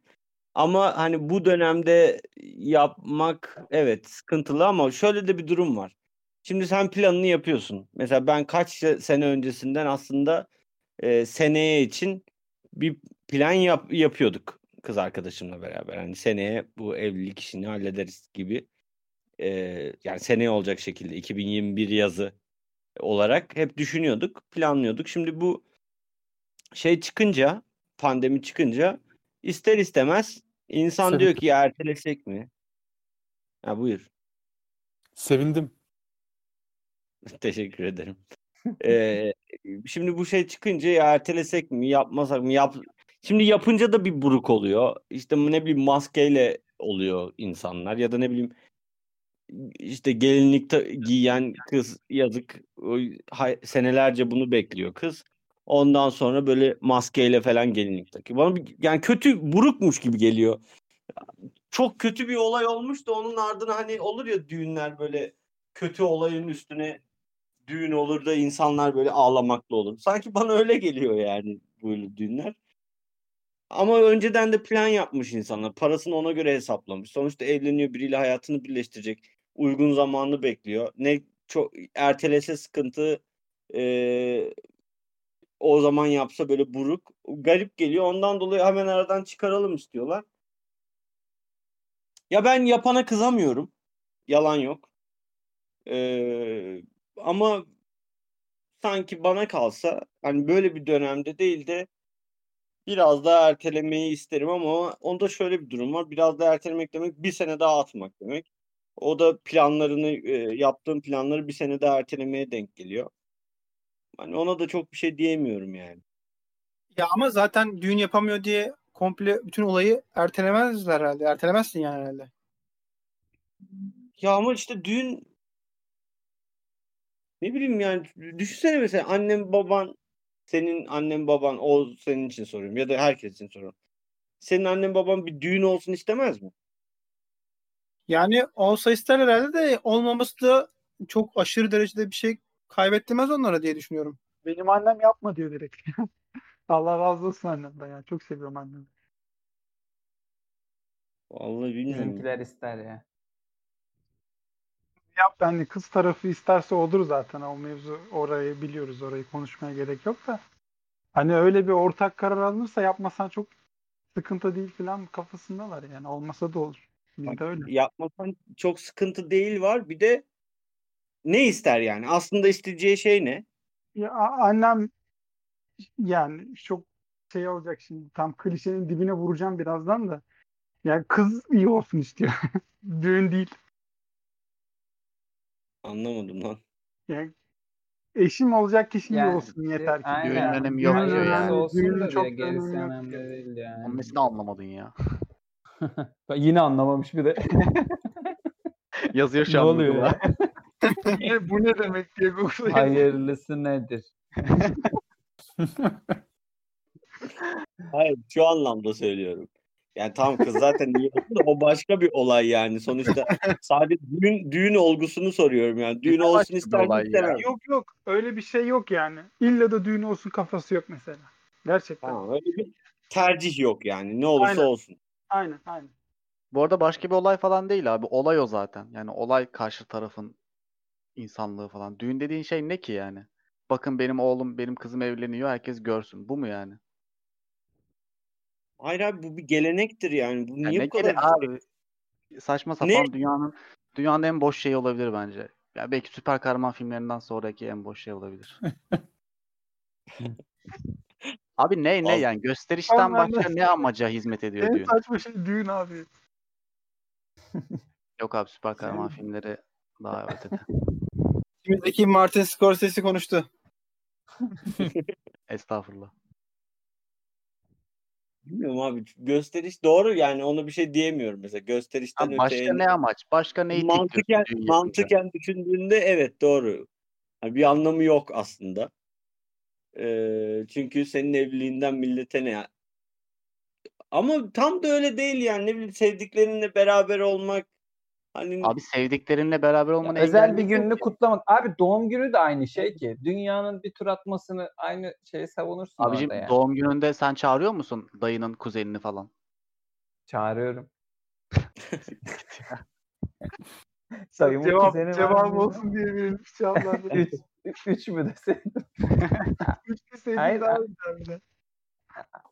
Ama hani bu dönemde yapmak evet sıkıntılı ama şöyle de bir durum var. Şimdi sen planını yapıyorsun. Mesela ben kaç se- sene öncesinden aslında e, seneye için bir plan yap- yapıyorduk kız arkadaşımla beraber. Hani seneye bu evlilik işini hallederiz gibi. E, yani seneye olacak şekilde 2021 yazı olarak hep düşünüyorduk, planlıyorduk. Şimdi bu şey çıkınca, pandemi çıkınca ister istemez insan Sevindim. diyor ki ya ertelesek mi? Ha buyur. Sevindim. Teşekkür ederim. Ee, şimdi bu şey çıkınca ya ertelesek mi, yapmasak mı? Yap... Şimdi yapınca da bir buruk oluyor. İşte ne bileyim maskeyle oluyor insanlar ya da ne bileyim işte gelinlik giyen kız yazık senelerce bunu bekliyor kız. Ondan sonra böyle maskeyle falan gelinlik takıyor. Bana bir- yani kötü burukmuş gibi geliyor. Çok kötü bir olay olmuş da onun ardına hani olur ya düğünler böyle kötü olayın üstüne düğün olur da insanlar böyle ağlamaklı olur. Sanki bana öyle geliyor yani böyle düğünler. Ama önceden de plan yapmış insanlar. Parasını ona göre hesaplamış. Sonuçta evleniyor biriyle hayatını birleştirecek. Uygun zamanını bekliyor. Ne çok ertelese sıkıntı eee, o zaman yapsa böyle buruk. Garip geliyor. Ondan dolayı hemen aradan çıkaralım istiyorlar. Ya ben yapana kızamıyorum. Yalan yok. Eee, ama sanki bana kalsa hani böyle bir dönemde değil de biraz daha ertelemeyi isterim ama onda şöyle bir durum var. Biraz daha ertelemek demek bir sene daha atmak demek. O da planlarını e, yaptığım planları bir sene daha ertelemeye denk geliyor. Hani ona da çok bir şey diyemiyorum yani. Ya ama zaten düğün yapamıyor diye komple bütün olayı ertelemezler herhalde. Ertelemezsin yani herhalde. Ya ama işte düğün ne bileyim yani düşünsene mesela annem baban senin annen baban o senin için soruyorum ya da herkes için soruyorum. Senin annen baban bir düğün olsun istemez mi? Yani olsa ister herhalde de olmaması da çok aşırı derecede bir şey kaybettirmez onlara diye düşünüyorum. Benim annem yapma diyor direkt. Allah razı olsun annemden ya. Çok seviyorum annemi. Vallahi bilmiyorum. Bizimkiler ister ya. Yap yani kız tarafı isterse olur zaten o mevzu orayı biliyoruz orayı konuşmaya gerek yok da hani öyle bir ortak karar alınırsa yapmasan çok sıkıntı değil falan kafasındalar yani olmasa da olur. Bizde öyle. Yapmasan çok sıkıntı değil var. Bir de ne ister yani? Aslında isteyeceği şey ne? Ya annem yani çok şey olacak şimdi tam klişenin dibine vuracağım birazdan da yani kız iyi olsun istiyor. Düğün değil. Anlamadım lan. Yani eşim olacak kişi iyi Yani olsun işte yeter ki. aynen. Düğünün önemi yok diyor yani. olsun Düğünün da çok önemli değil yani. Onun nesini anlamadın ya. Yine anlamamış bir de. Yazıyor şu ne an oluyor Google'a. ya? Ne- bu ne demek diye Google'a Hayırlısı nedir? Hayır şu anlamda söylüyorum. Yani tamam kız zaten da o başka bir olay yani. Sonuçta sadece düğün, düğün olgusunu soruyorum yani. Düğün olsun ister mi? Yok yok öyle bir şey yok yani. İlla da düğün olsun kafası yok mesela. Gerçekten. Tamam öyle bir tercih yok yani. Ne olursa Aynen. olsun. Aynen aynen. Bu arada başka bir olay falan değil abi. Olay o zaten. Yani olay karşı tarafın insanlığı falan. Düğün dediğin şey ne ki yani? Bakın benim oğlum, benim kızım evleniyor. Herkes görsün. Bu mu yani? Hayır abi bu bir gelenektir yani. Bu niye ne bu kadar abi saçma Ne? sapan dünyanın dünyanın en boş şeyi olabilir bence. Ya belki süper kahraman filmlerinden sonraki en boş şey olabilir. Abi ne ne yani gösterişten başka ne amaca hizmet ediyor En düğün? saçma şey düğün abi. Yok abi süper kahraman filmleri daha ötede. İçimizdeki Martin Scorsese konuştu. Estağfurullah. Bilmiyorum abi. Gösteriş doğru yani ona bir şey diyemiyorum mesela. Gösterişten Abi başka öteye ne amaç? Başka neyi mantıken, mantıken düşündüğünde evet doğru. Yani bir anlamı yok aslında. Ee, çünkü senin evliliğinden millete ne? Ama tam da öyle değil yani. Ne bileyim sevdiklerinle beraber olmak hani Abi sevdiklerinle beraber olmanı Özel bir gününü kutlamak. Abi doğum günü de aynı şey ki. Dünyanın bir tur atmasını aynı şeyi savunursun Abicim yani. doğum gününde sen çağırıyor musun dayının kuzenini falan? Çağırıyorum. Sayın Cevap, cevap olsun diye verilmiş cevaplarda. 3 3 mü deseydim? Üç deseydim Hayır, daha güzeldi.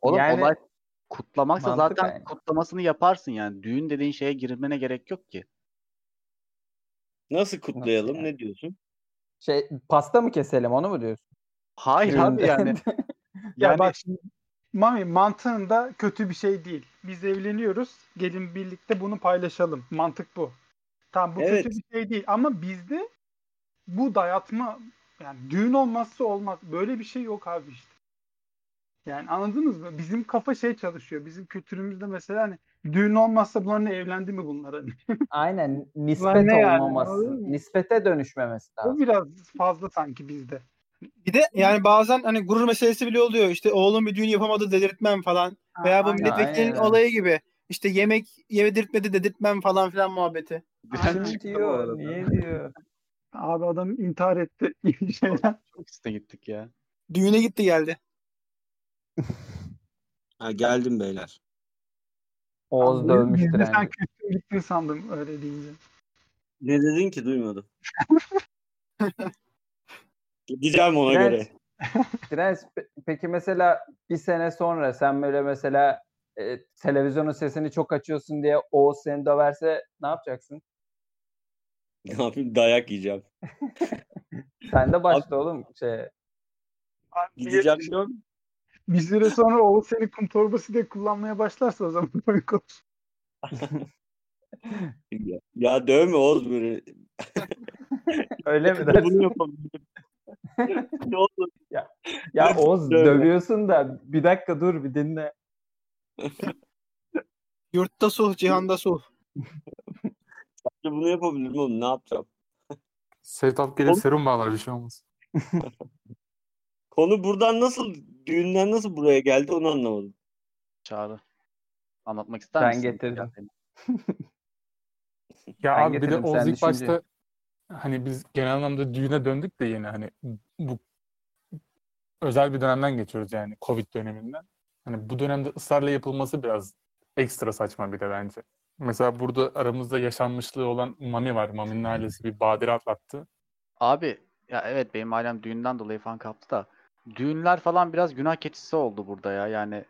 Oğlum Yani- olay kutlamaksa zaten yani. kutlamasını yaparsın yani. Düğün dediğin şeye girmene gerek yok ki. Nasıl kutlayalım? yani? Ne diyorsun? Şey pasta mı keselim onu mu diyorsun? Hayır abi yani. Ya yani bak şimdi Mami mantığında kötü bir şey değil. Biz evleniyoruz. Gelin birlikte bunu paylaşalım. Mantık bu. Tamam bu Evet. kötü bir şey değil ama bizde bu dayatma yani düğün olmazsa olmaz. Böyle bir şey yok abi işte. Yani anladınız mı? Bizim kafa şey çalışıyor. Bizim kültürümüzde mesela hani düğün olmazsa bunların evlendi mi bunlar hani? Aynen nispet ne yani, olmaması. mı? Nispete dönüşmemesi O lazım. biraz fazla sanki bizde. Bir de yani bazen hani gurur meselesi bile oluyor. İşte oğlum bir düğün yapamadı dedirtmem falan. Veya bu aynen, milletvekilinin aynen. olayı gibi. İşte yemek yedirtmedi dedirtmem falan filan muhabbeti. bu diyor? Niye diyor? Abi adam intihar etti. Çok üstüne gittik ya. Düğüne gitti geldi. Ha, geldim beyler. Oğuz Abi, dövmüştür bizde Sen yani. kültür gittin sandım öyle deyince. Ne dedin ki duymadım. Gideceğim ona Direnç- göre. Pe- peki mesela bir sene sonra sen böyle mesela e, televizyonun sesini çok açıyorsun diye Oğuz seni döverse ne yapacaksın? Ne yapayım? Dayak yiyeceğim. Sen de başla oğlum şey. Gideceğim diyorum. Bir süre sonra Oğuz seni kum torbası diye kullanmaya başlarsa o zaman komik olur. Ya, ya dövme Oğuz böyle. Öyle mi dersin? Bunu yapabilirim. ne oldu? Ya Oğuz Dövme. dövüyorsun da bir dakika dur bir dinle. Yurtta sulh, cihanda sulh. Sadece bunu yapabilirim oğlum. Ne yapacağım? Sevtap gelip serum bağlar bir şey olmaz. Konu buradan nasıl, düğünden nasıl buraya geldi onu anlamadım. Çağrı. Anlatmak ister Ben misin? getirdim. Ya Ben abi bir de getirdim, Oğuz sen ilk düşünce. başta hani biz genel anlamda düğüne döndük de yine hani bu özel bir dönemden geçiyoruz yani Covid döneminden. Hani bu dönemde ısrarla yapılması biraz ekstra saçma bir de bence. Mesela burada aramızda yaşanmışlığı olan Mami var. Mami'nin ailesi bir badire atlattı. Abi ya evet benim ailem düğünden dolayı falan kaptı da düğünler falan biraz günah keçisi oldu burada ya. Yani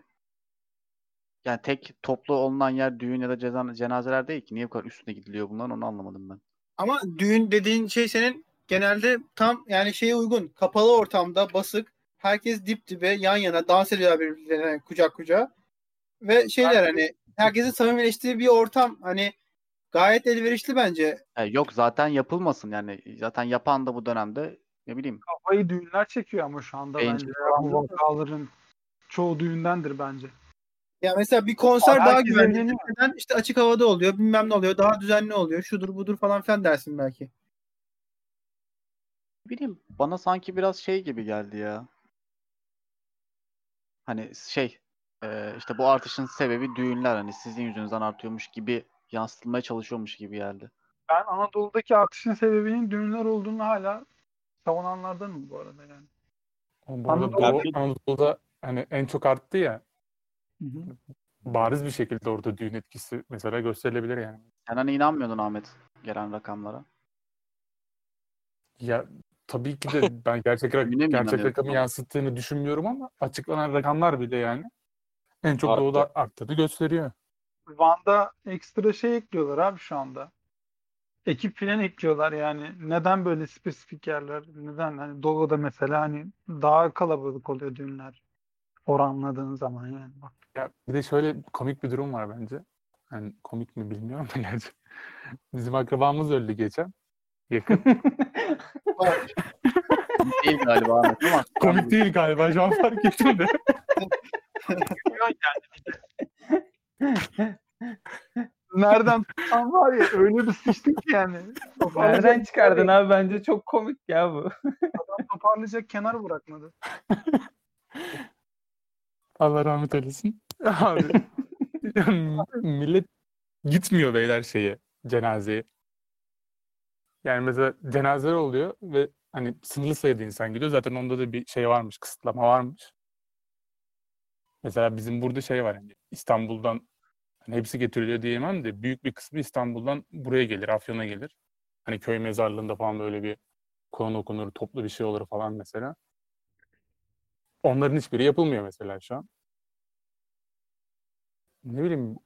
yani tek toplu olunan yer düğün ya da ceza- cenazeler değil ki. Niye bu kadar üstüne gidiliyor bunların onu anlamadım ben. Ama düğün dediğin şey senin genelde tam yani şeye uygun. Kapalı ortamda basık. Herkes dip dibe yan yana dans ediyorlar birbirlerine kucak kucağa. Ve şeyler hani herkesin samimileştiği bir ortam hani gayet elverişli bence. E, yok zaten yapılmasın yani. Zaten yapan da bu dönemde ne bileyim Kafayı düğünler çekiyor ama şu anda Bence bence. vakaların çoğu düğündendir bence. Ya mesela bir konser Abi daha güvenli. işte açık havada oluyor, bilmem ne oluyor, daha düzenli oluyor, şudur budur falan filan dersin belki. ne bileyim bana sanki biraz şey gibi geldi ya. Hani şey e, işte bu artışın sebebi düğünler hani sizin yüzünüzden artıyormuş gibi yansıtılmaya çalışıyormuş gibi geldi. Ben Anadolu'daki artışın sebebinin düğünler olduğunu hala savunanlardanım bu arada yani. Bu arada Anadolu- Doğu Anadolu'da hani en çok arttı ya Hı hı. bariz bir şekilde orada düğün etkisi mesela gösterilebilir yani. Sen hani inanmıyordun Ahmet gelen rakamlara. Ya tabii ki de ben gerçek, rak- mi gerçek inanıyorsun rakamı yansıttığını düşünmüyorum ama açıklanan rakamlar bile yani en çok Arttı. doğuda arttığını gösteriyor. Van'da ekstra şey ekliyorlar abi şu anda. Ekip filan ekliyorlar yani. Neden böyle spesifik yerler? Neden? Hani Doğu'da mesela hani daha kalabalık oluyor düğünler. Oranladığın zaman yani. Bak. Ya bir de şöyle komik bir durum var bence. Yani komik mi bilmiyorum da gerçi. Bizim akrabamız öldü geçen. Yakın. Değil galiba Ahmet ama komik değil galiba şu an fark ettim de. Nereden tutsan var ya öyle bir sıçtık ki yani. Nereden çıkardın abi? Bence çok komik ya bu. Adam toparlayacak kenar bırakmadı. Allah rahmet eylesin. Abi millet gitmiyor beyler şeye cenazeye. Yani mesela cenazeler oluyor ve hani sınırlı sayıda insan gidiyor. Zaten onda da bir şey varmış, kısıtlama varmış. Mesela bizim burada şey var hani İstanbul'dan hani hepsi getiriliyor diyemem de büyük bir kısmı İstanbul'dan buraya gelir, Afyon'a gelir. Hani köy mezarlığında falan böyle bir Kur'an okunur, toplu bir şey olur falan mesela. Onların hiçbiri yapılmıyor mesela şu an. Ne bileyim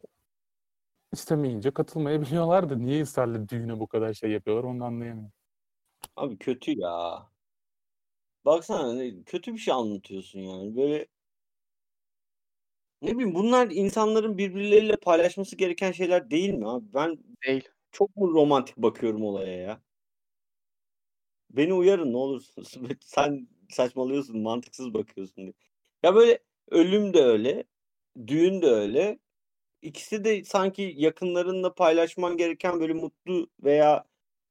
istemeyince katılmayabiliyorlar da niye ısrarla düğüne bu kadar şey yapıyorlar onu anlayamıyorum. Abi kötü ya. Baksana ne- kötü bir şey anlatıyorsun yani. Böyle ne bileyim bunlar insanların birbirleriyle paylaşması gereken şeyler değil mi abi? Ben Değil. çok mu romantik bakıyorum olaya ya? Beni uyarın ne olursunuz. Sen saçmalıyorsun, mantıksız bakıyorsun diye. Ya böyle ölüm de öyle, düğün de öyle. İkisi de sanki yakınlarınla paylaşman gereken böyle mutlu veya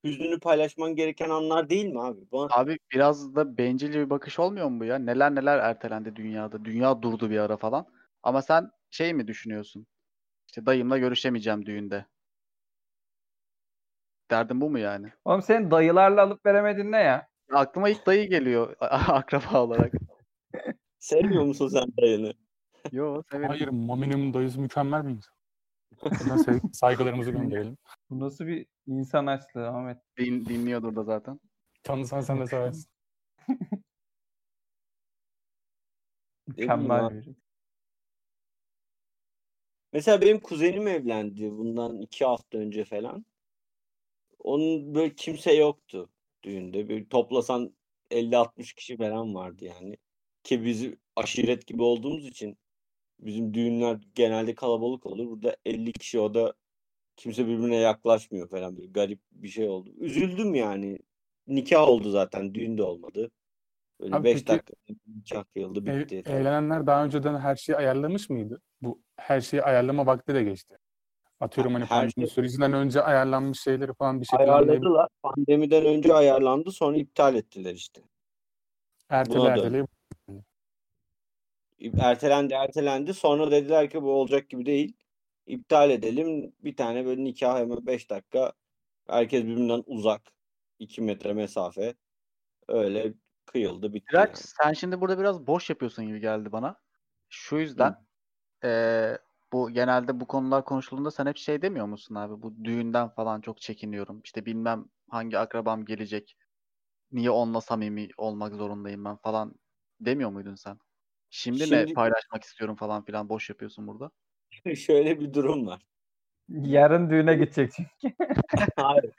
hüznünü paylaşman gereken anlar değil mi abi? Bana Abi biraz da bencilce bir bakış olmuyor mu bu ya? Neler neler ertelendi dünyada. Dünya durdu bir ara falan. Ama sen şey mi düşünüyorsun? İşte dayımla görüşemeyeceğim düğünde. Derdin bu mu yani? Oğlum senin dayılarla alıp veremedin ne ya? Aklıma ilk dayı geliyor akraba olarak. sevmiyor musun sen dayını? Yo severim. Hayır, Mami'nin dayısı mükemmel bir insan. Saygılarımızı gönderelim. Bu nasıl bir insan açlığı Ahmet? Din, dinliyordur da zaten. Tanısan sen de seversin. Mükemmel abi. Mesela benim kuzenim evlendi bundan iki hafta önce falan. Onun böyle kimse yoktu düğünde. Böyle toplasan 50-60 kişi falan vardı yani. Ki biz aşiret gibi olduğumuz için bizim düğünler genelde kalabalık olur. Burada 50 kişi o da kimse birbirine yaklaşmıyor falan. Böyle garip bir şey oldu. Üzüldüm yani. Nikah oldu zaten. Düğün de olmadı. Böyle Abi 5 peki, dakika nikah kıyıldı Ev- bitti. evlenenler daha önceden her şeyi ayarlamış mıydı? Bu her şeyi ayarlama vakti de geçti. Atıyorum hani Her pandemi şey- sürecinden önce ayarlanmış şeyleri falan bir şekilde Ayarladılar. Pandemiden önce ayarlandı. Sonra iptal ettiler işte. ertele ertele Ertelendi ertelendi. Sonra dediler ki bu olacak gibi değil. İptal edelim. Bir tane böyle nikah hemen 5 dakika. Herkes birbirinden uzak. 2 metre mesafe. Öyle kıyıldı bitti. Miraç yani. sen şimdi burada biraz boş yapıyorsun gibi geldi bana. Şu yüzden eee, bu genelde bu konular konuşulduğunda sen hep şey demiyor musun abi? Bu düğünden falan çok çekiniyorum. İşte bilmem hangi akrabam gelecek. Niye onunla samimi olmak zorundayım ben falan demiyor muydun sen? Şimdi, ne Şimdi- paylaşmak istiyorum falan filan boş yapıyorsun burada. Şöyle bir durum var. Yarın düğüne gidecek çünkü. Hayır.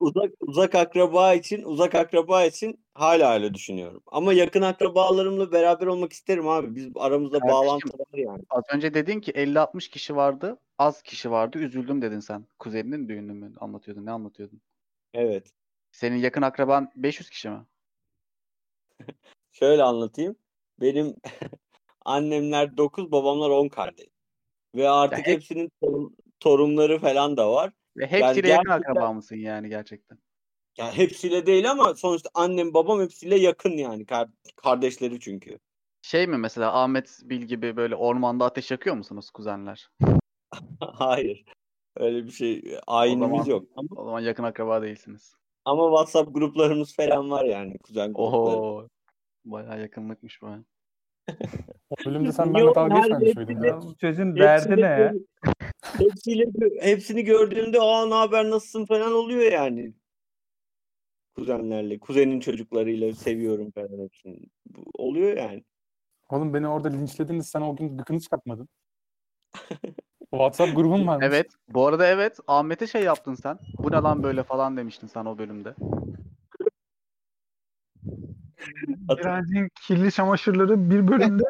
Uzak uzak akraba için uzak akraba için hala öyle düşünüyorum. Ama yakın akrabalarımla beraber olmak isterim abi. Biz aramızda Kardeşim, bağlantı var yani. Az önce dedin ki 50-60 kişi vardı. Az kişi vardı. Üzüldüm dedin sen. Kuzeninin düğünü mü anlatıyordun? Ne anlatıyordun? Evet. Senin yakın akraban 500 kişi mi? Şöyle anlatayım. Benim annemler 9, babamlar 10 kardeş. Ve artık hep- hepsinin torun- torunları falan da var. Ve hepsiyle yakın gerçekten- akraba mısın yani gerçekten? Ya hepsiyle değil ama sonuçta annem babam hepsiyle yakın yani kar- kardeşleri çünkü. Şey mi mesela Ahmet Bil gibi böyle ormanda ateş yakıyor musunuz kuzenler? Hayır. Öyle bir şey ayinimiz zaman- yok. Ama, O zaman yakın akraba değilsiniz. ama WhatsApp gruplarımız falan var yani kuzen grupları. Oho. Bayağı yakınlıkmış bu. O bölümde sen benimle Yok, dalga geçmemiş miydin? ya? Çocuğun derdi ne hepsiyle hepsini gördüğümde aa ne haber nasılsın falan oluyor yani. Kuzenlerle, kuzenin çocuklarıyla seviyorum falan hepsini. Bu oluyor yani. Oğlum beni orada linçlediniz sen o gün gıkını çıkartmadın. WhatsApp grubum varmış. Evet. Bu arada evet. Ahmet'e şey yaptın sen. Bu ne lan böyle falan demiştin sen o bölümde. Direncin kirli çamaşırları bir bölümde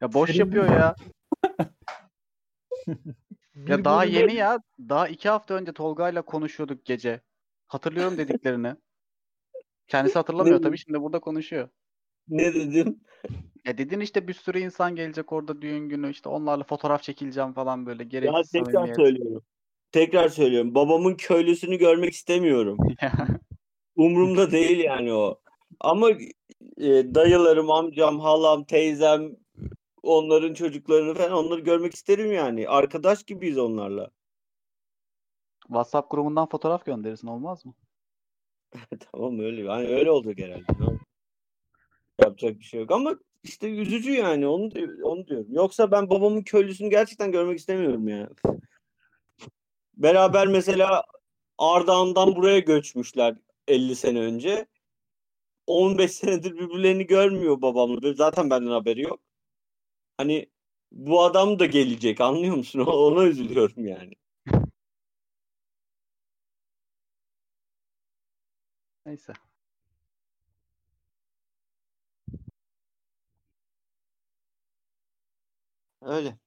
Ya boş Senin- yapıyor ya. Ya daha yeni ya. Daha iki hafta önce Tolga'yla konuşuyorduk gece. Hatırlıyorum dediklerini. Kendisi hatırlamıyor tabii şimdi burada konuşuyor. Ne dedim? Ya dedin işte bir sürü insan gelecek orada düğün günü işte onlarla fotoğraf çekileceğim falan böyle Ya gereksiz tekrar samimiyet. söylüyorum. Tekrar söylüyorum. Babamın köylüsünü görmek istemiyorum. Umurumda değil yani o. Ama e, dayılarım, amcam, halam, teyzem, onların çocuklarını falan onları görmek isterim yani. Arkadaş gibiyiz onlarla. WhatsApp grubundan fotoğraf gönderirsin olmaz mı? Tamam öyle. Hani öyle olacak herhalde. Yapacak bir şey yok ama işte üzücü yani onu onu diyorum. Yoksa ben babamın köylüsünü gerçekten görmek istemiyorum ya. Beraber mesela Ardahan'dan buraya göçmüşler 50 sene önce. 15 senedir birbirlerini görmüyor babamla. Zaten benden haberi yok. Hani bu adam da gelecek anlıyor musun? Ona üzülüyorum yani. Neyse. Öyle.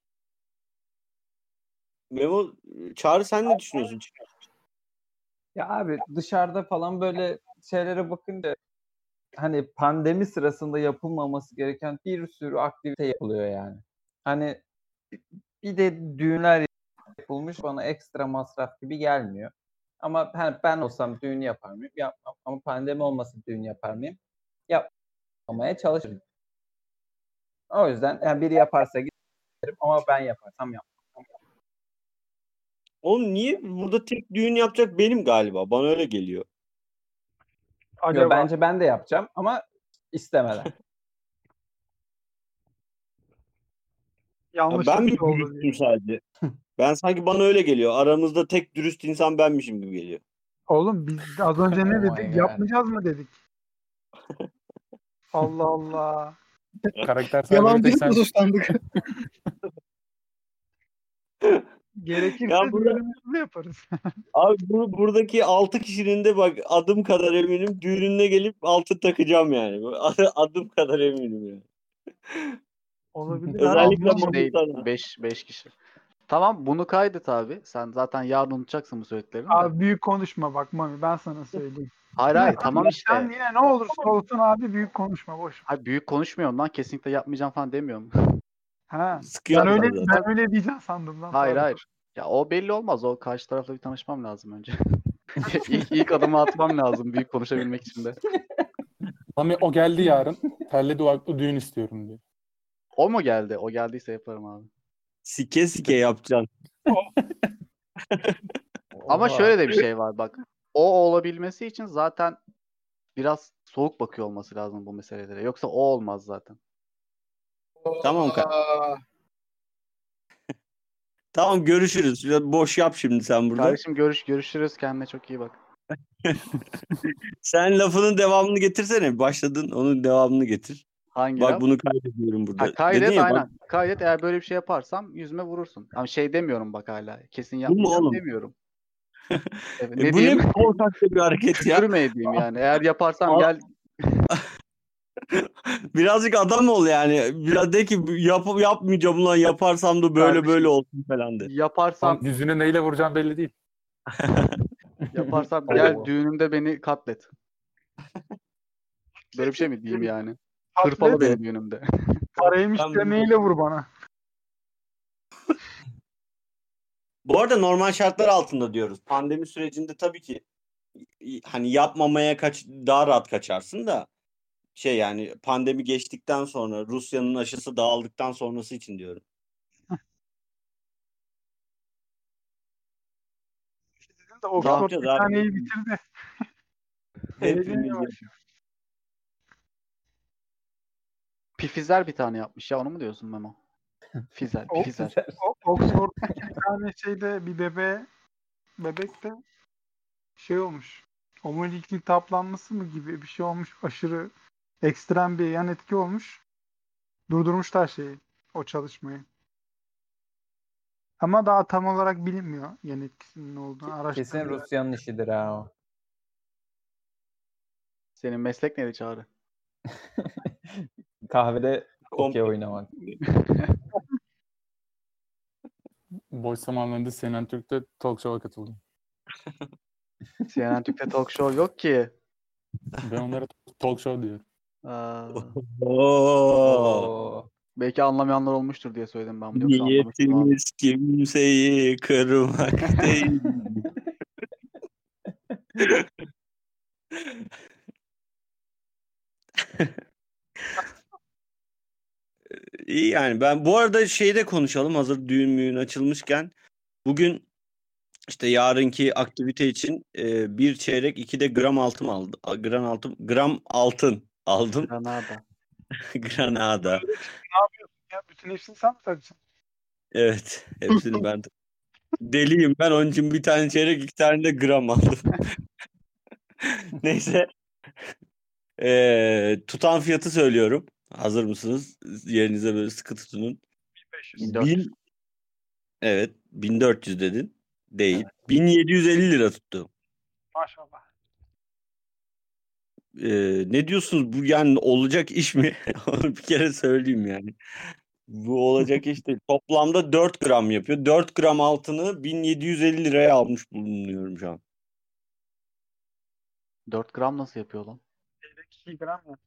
Memo, Çağrı sen ne düşünüyorsun? Ya abi dışarıda falan böyle şeylere bakınca hani pandemi sırasında yapılmaması gereken bir sürü aktivite yapılıyor yani. Hani bir de düğünler yapılmış bana ekstra masraf gibi gelmiyor. Ama hani ben olsam düğün yapar mıyım? Yapmam. Ama pandemi olmasa düğün yapar mıyım? Yapmamaya çalışırım. O yüzden yani biri yaparsa giderim ama ben yaparsam yapmam. Oğlum niye? Burada tek düğün yapacak benim galiba. Bana öyle geliyor. Yo, Acaba bence ben de yapacağım ama istemeden. Ya yanlış ben mi şey dürüstüm sadece? ben sanki bana öyle geliyor. Aramızda tek dürüst insan benmişim gibi geliyor. Oğlum biz az önce ne dedik? Yapmayacağız mı dedik? Allah Allah. Karakter Yalancılık sen. mı suçlandık? Gerekirse Ya burada- düğünümüzü yaparız. Abi bu, buradaki 6 kişinin de bak adım kadar eminim düğününe gelip altın takacağım yani. Adım kadar eminim yani. Olabilir. Özellikle Abi, bu- değil, sana. 5 5 kişi. Tamam bunu kaydet abi. Sen zaten yarın unutacaksın bu söylediklerini. de. Abi büyük konuşma bak Mami ben sana söyleyeyim. hayır hayır Sen- tamam Sen işte. yine ne olursa olsun abi büyük konuşma boş. ver. Hayır, büyük konuşmuyorum lan. Kesinlikle yapmayacağım falan demiyorum. Ha. Ben öyle zaten. ben öyle diyeceğim sandım lan. hayır pardon. hayır. Ya o belli olmaz. O karşı tarafla bir tanışmam lazım önce. ilk, ilk adımı atmam lazım büyük konuşabilmek için de. Mami o geldi yarın. Telli duvaklı düğün istiyorum diyor. O mu geldi? O geldiyse yaparım abi. Sike sike yapacaksın. Ama şöyle de bir şey var bak. O olabilmesi için zaten biraz soğuk bakıyor olması lazım bu meselelere. Yoksa o olmaz zaten. Tamam ka- Aa, Tamam görüşürüz. Boş yap şimdi sen burada. Kardeşim görüş görüşürüz. Kendine çok iyi bak. Sen lafının devamını getirsene. Başladın onun devamını getir. Hangi Bak laf? bunu kaydediyorum burada. Ha, kaydet Dedin ya, bak, aynen. Kaydet eğer böyle bir şey yaparsam yüzüme vurursun. Ama şey demiyorum bak hala. Kesin yapmayacağım demiyorum. Evet, e, ne bu diyeyim? ne korkakça bir hareket ya. Küfür mü edeyim yani? Eğer yaparsam gel Birazcık adam ol yani. Biraz de ki yap, yapmayacağım ulan yaparsam da böyle böyle olsun falan de. yaparsam Tam yüzüne neyle vuracağım belli değil. yaparsam gel düğünümde beni katlet. Böyle bir şey mi diyeyim yani? Hırpalı Atlet, beni düğünümde. Paraymış Ben- demeyle vur bana. Bu arada normal şartlar altında diyoruz. Pandemi sürecinde tabii ki hani yapmamaya kaç daha rahat kaçarsın da şey yani pandemi geçtikten sonra Rusya'nın aşısı dağıldıktan sonrası için diyorum. De Oxford yapacağız bir abi? taneyi bitirdi. Eğleniyor. yapıyoruz. Pifizer bir tane yapmış ya onu mu diyorsun Memo? Pifizer. O- Oxford'daki bir tane şeyde bir bebe bebek de şey olmuş. Omurilik iltihaplanması mı gibi bir şey olmuş. Aşırı ekstrem bir yan etki olmuş. Durdurmuşlar şeyi, o çalışmayı. Ama daha tam olarak bilinmiyor yan etkisinin ne olduğunu Kesin araştırıyorlar. Rusya'nın işidir ha o. Senin meslek neydi Çağrı? Kahvede okey oynamak. Boş zamanlarında CNN Türk'te talk show'a katıldım. CNN Türk'te talk show yok ki. Ben onlara talk show diyorum. Oo. Belki anlamayanlar olmuştur diye söyledim ben. Yoksa. Niyetimiz kimseyi kırmak değil. İyi yani ben bu arada şeyde konuşalım hazır düğün müğün açılmışken. Bugün işte yarınki aktivite için e, bir çeyrek iki de gram altın aldım. Gram altın, gram altın aldım. Granada. Granada. Ya bütün hepsini sen mi takacaksın? Evet. Hepsini ben Deliyim ben onun için bir tane çeyrek iki tane de gram aldım. Neyse. Ee, tutan fiyatı söylüyorum. Hazır mısınız? Yerinize böyle sıkı tutunun. 1400. Bin, evet 1400 dedin. Değil. 1750 lira tuttu. Maşallah. Ee, ne diyorsunuz? Bu yani olacak iş mi? Onu bir kere söyleyeyim yani. Bu olacak iş değil. Toplamda 4 gram yapıyor. 4 gram altını 1750 liraya almış bulunuyorum şu an. 4 gram nasıl yapıyor lan? Çeyrek 2 gram ya.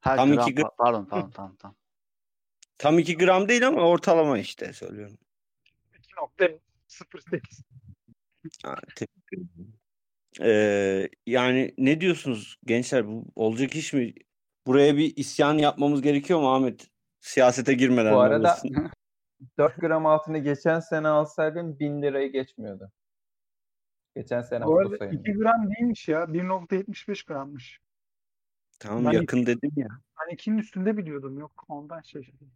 Her Tam gram, iki gram. pa- pardon tamam tamam tamam. Tam 2 gram değil ama ortalama işte söylüyorum. 2.08. Ha, tebrik ederim. Ee, yani ne diyorsunuz gençler? Bu olacak iş mi? Buraya bir isyan yapmamız gerekiyor mu Ahmet? Siyasete girmeden. Bu arada olursun. 4 gram altını geçen sene alsaydım 1000 lirayı geçmiyordu. Geçen sene Bu arada Ağustos ayında. 2 gram değilmiş ya. 1.75 grammış. Tamam ben- yakın dedim ya. Ben 2'nin üstünde biliyordum. Yok ondan şaşırdım.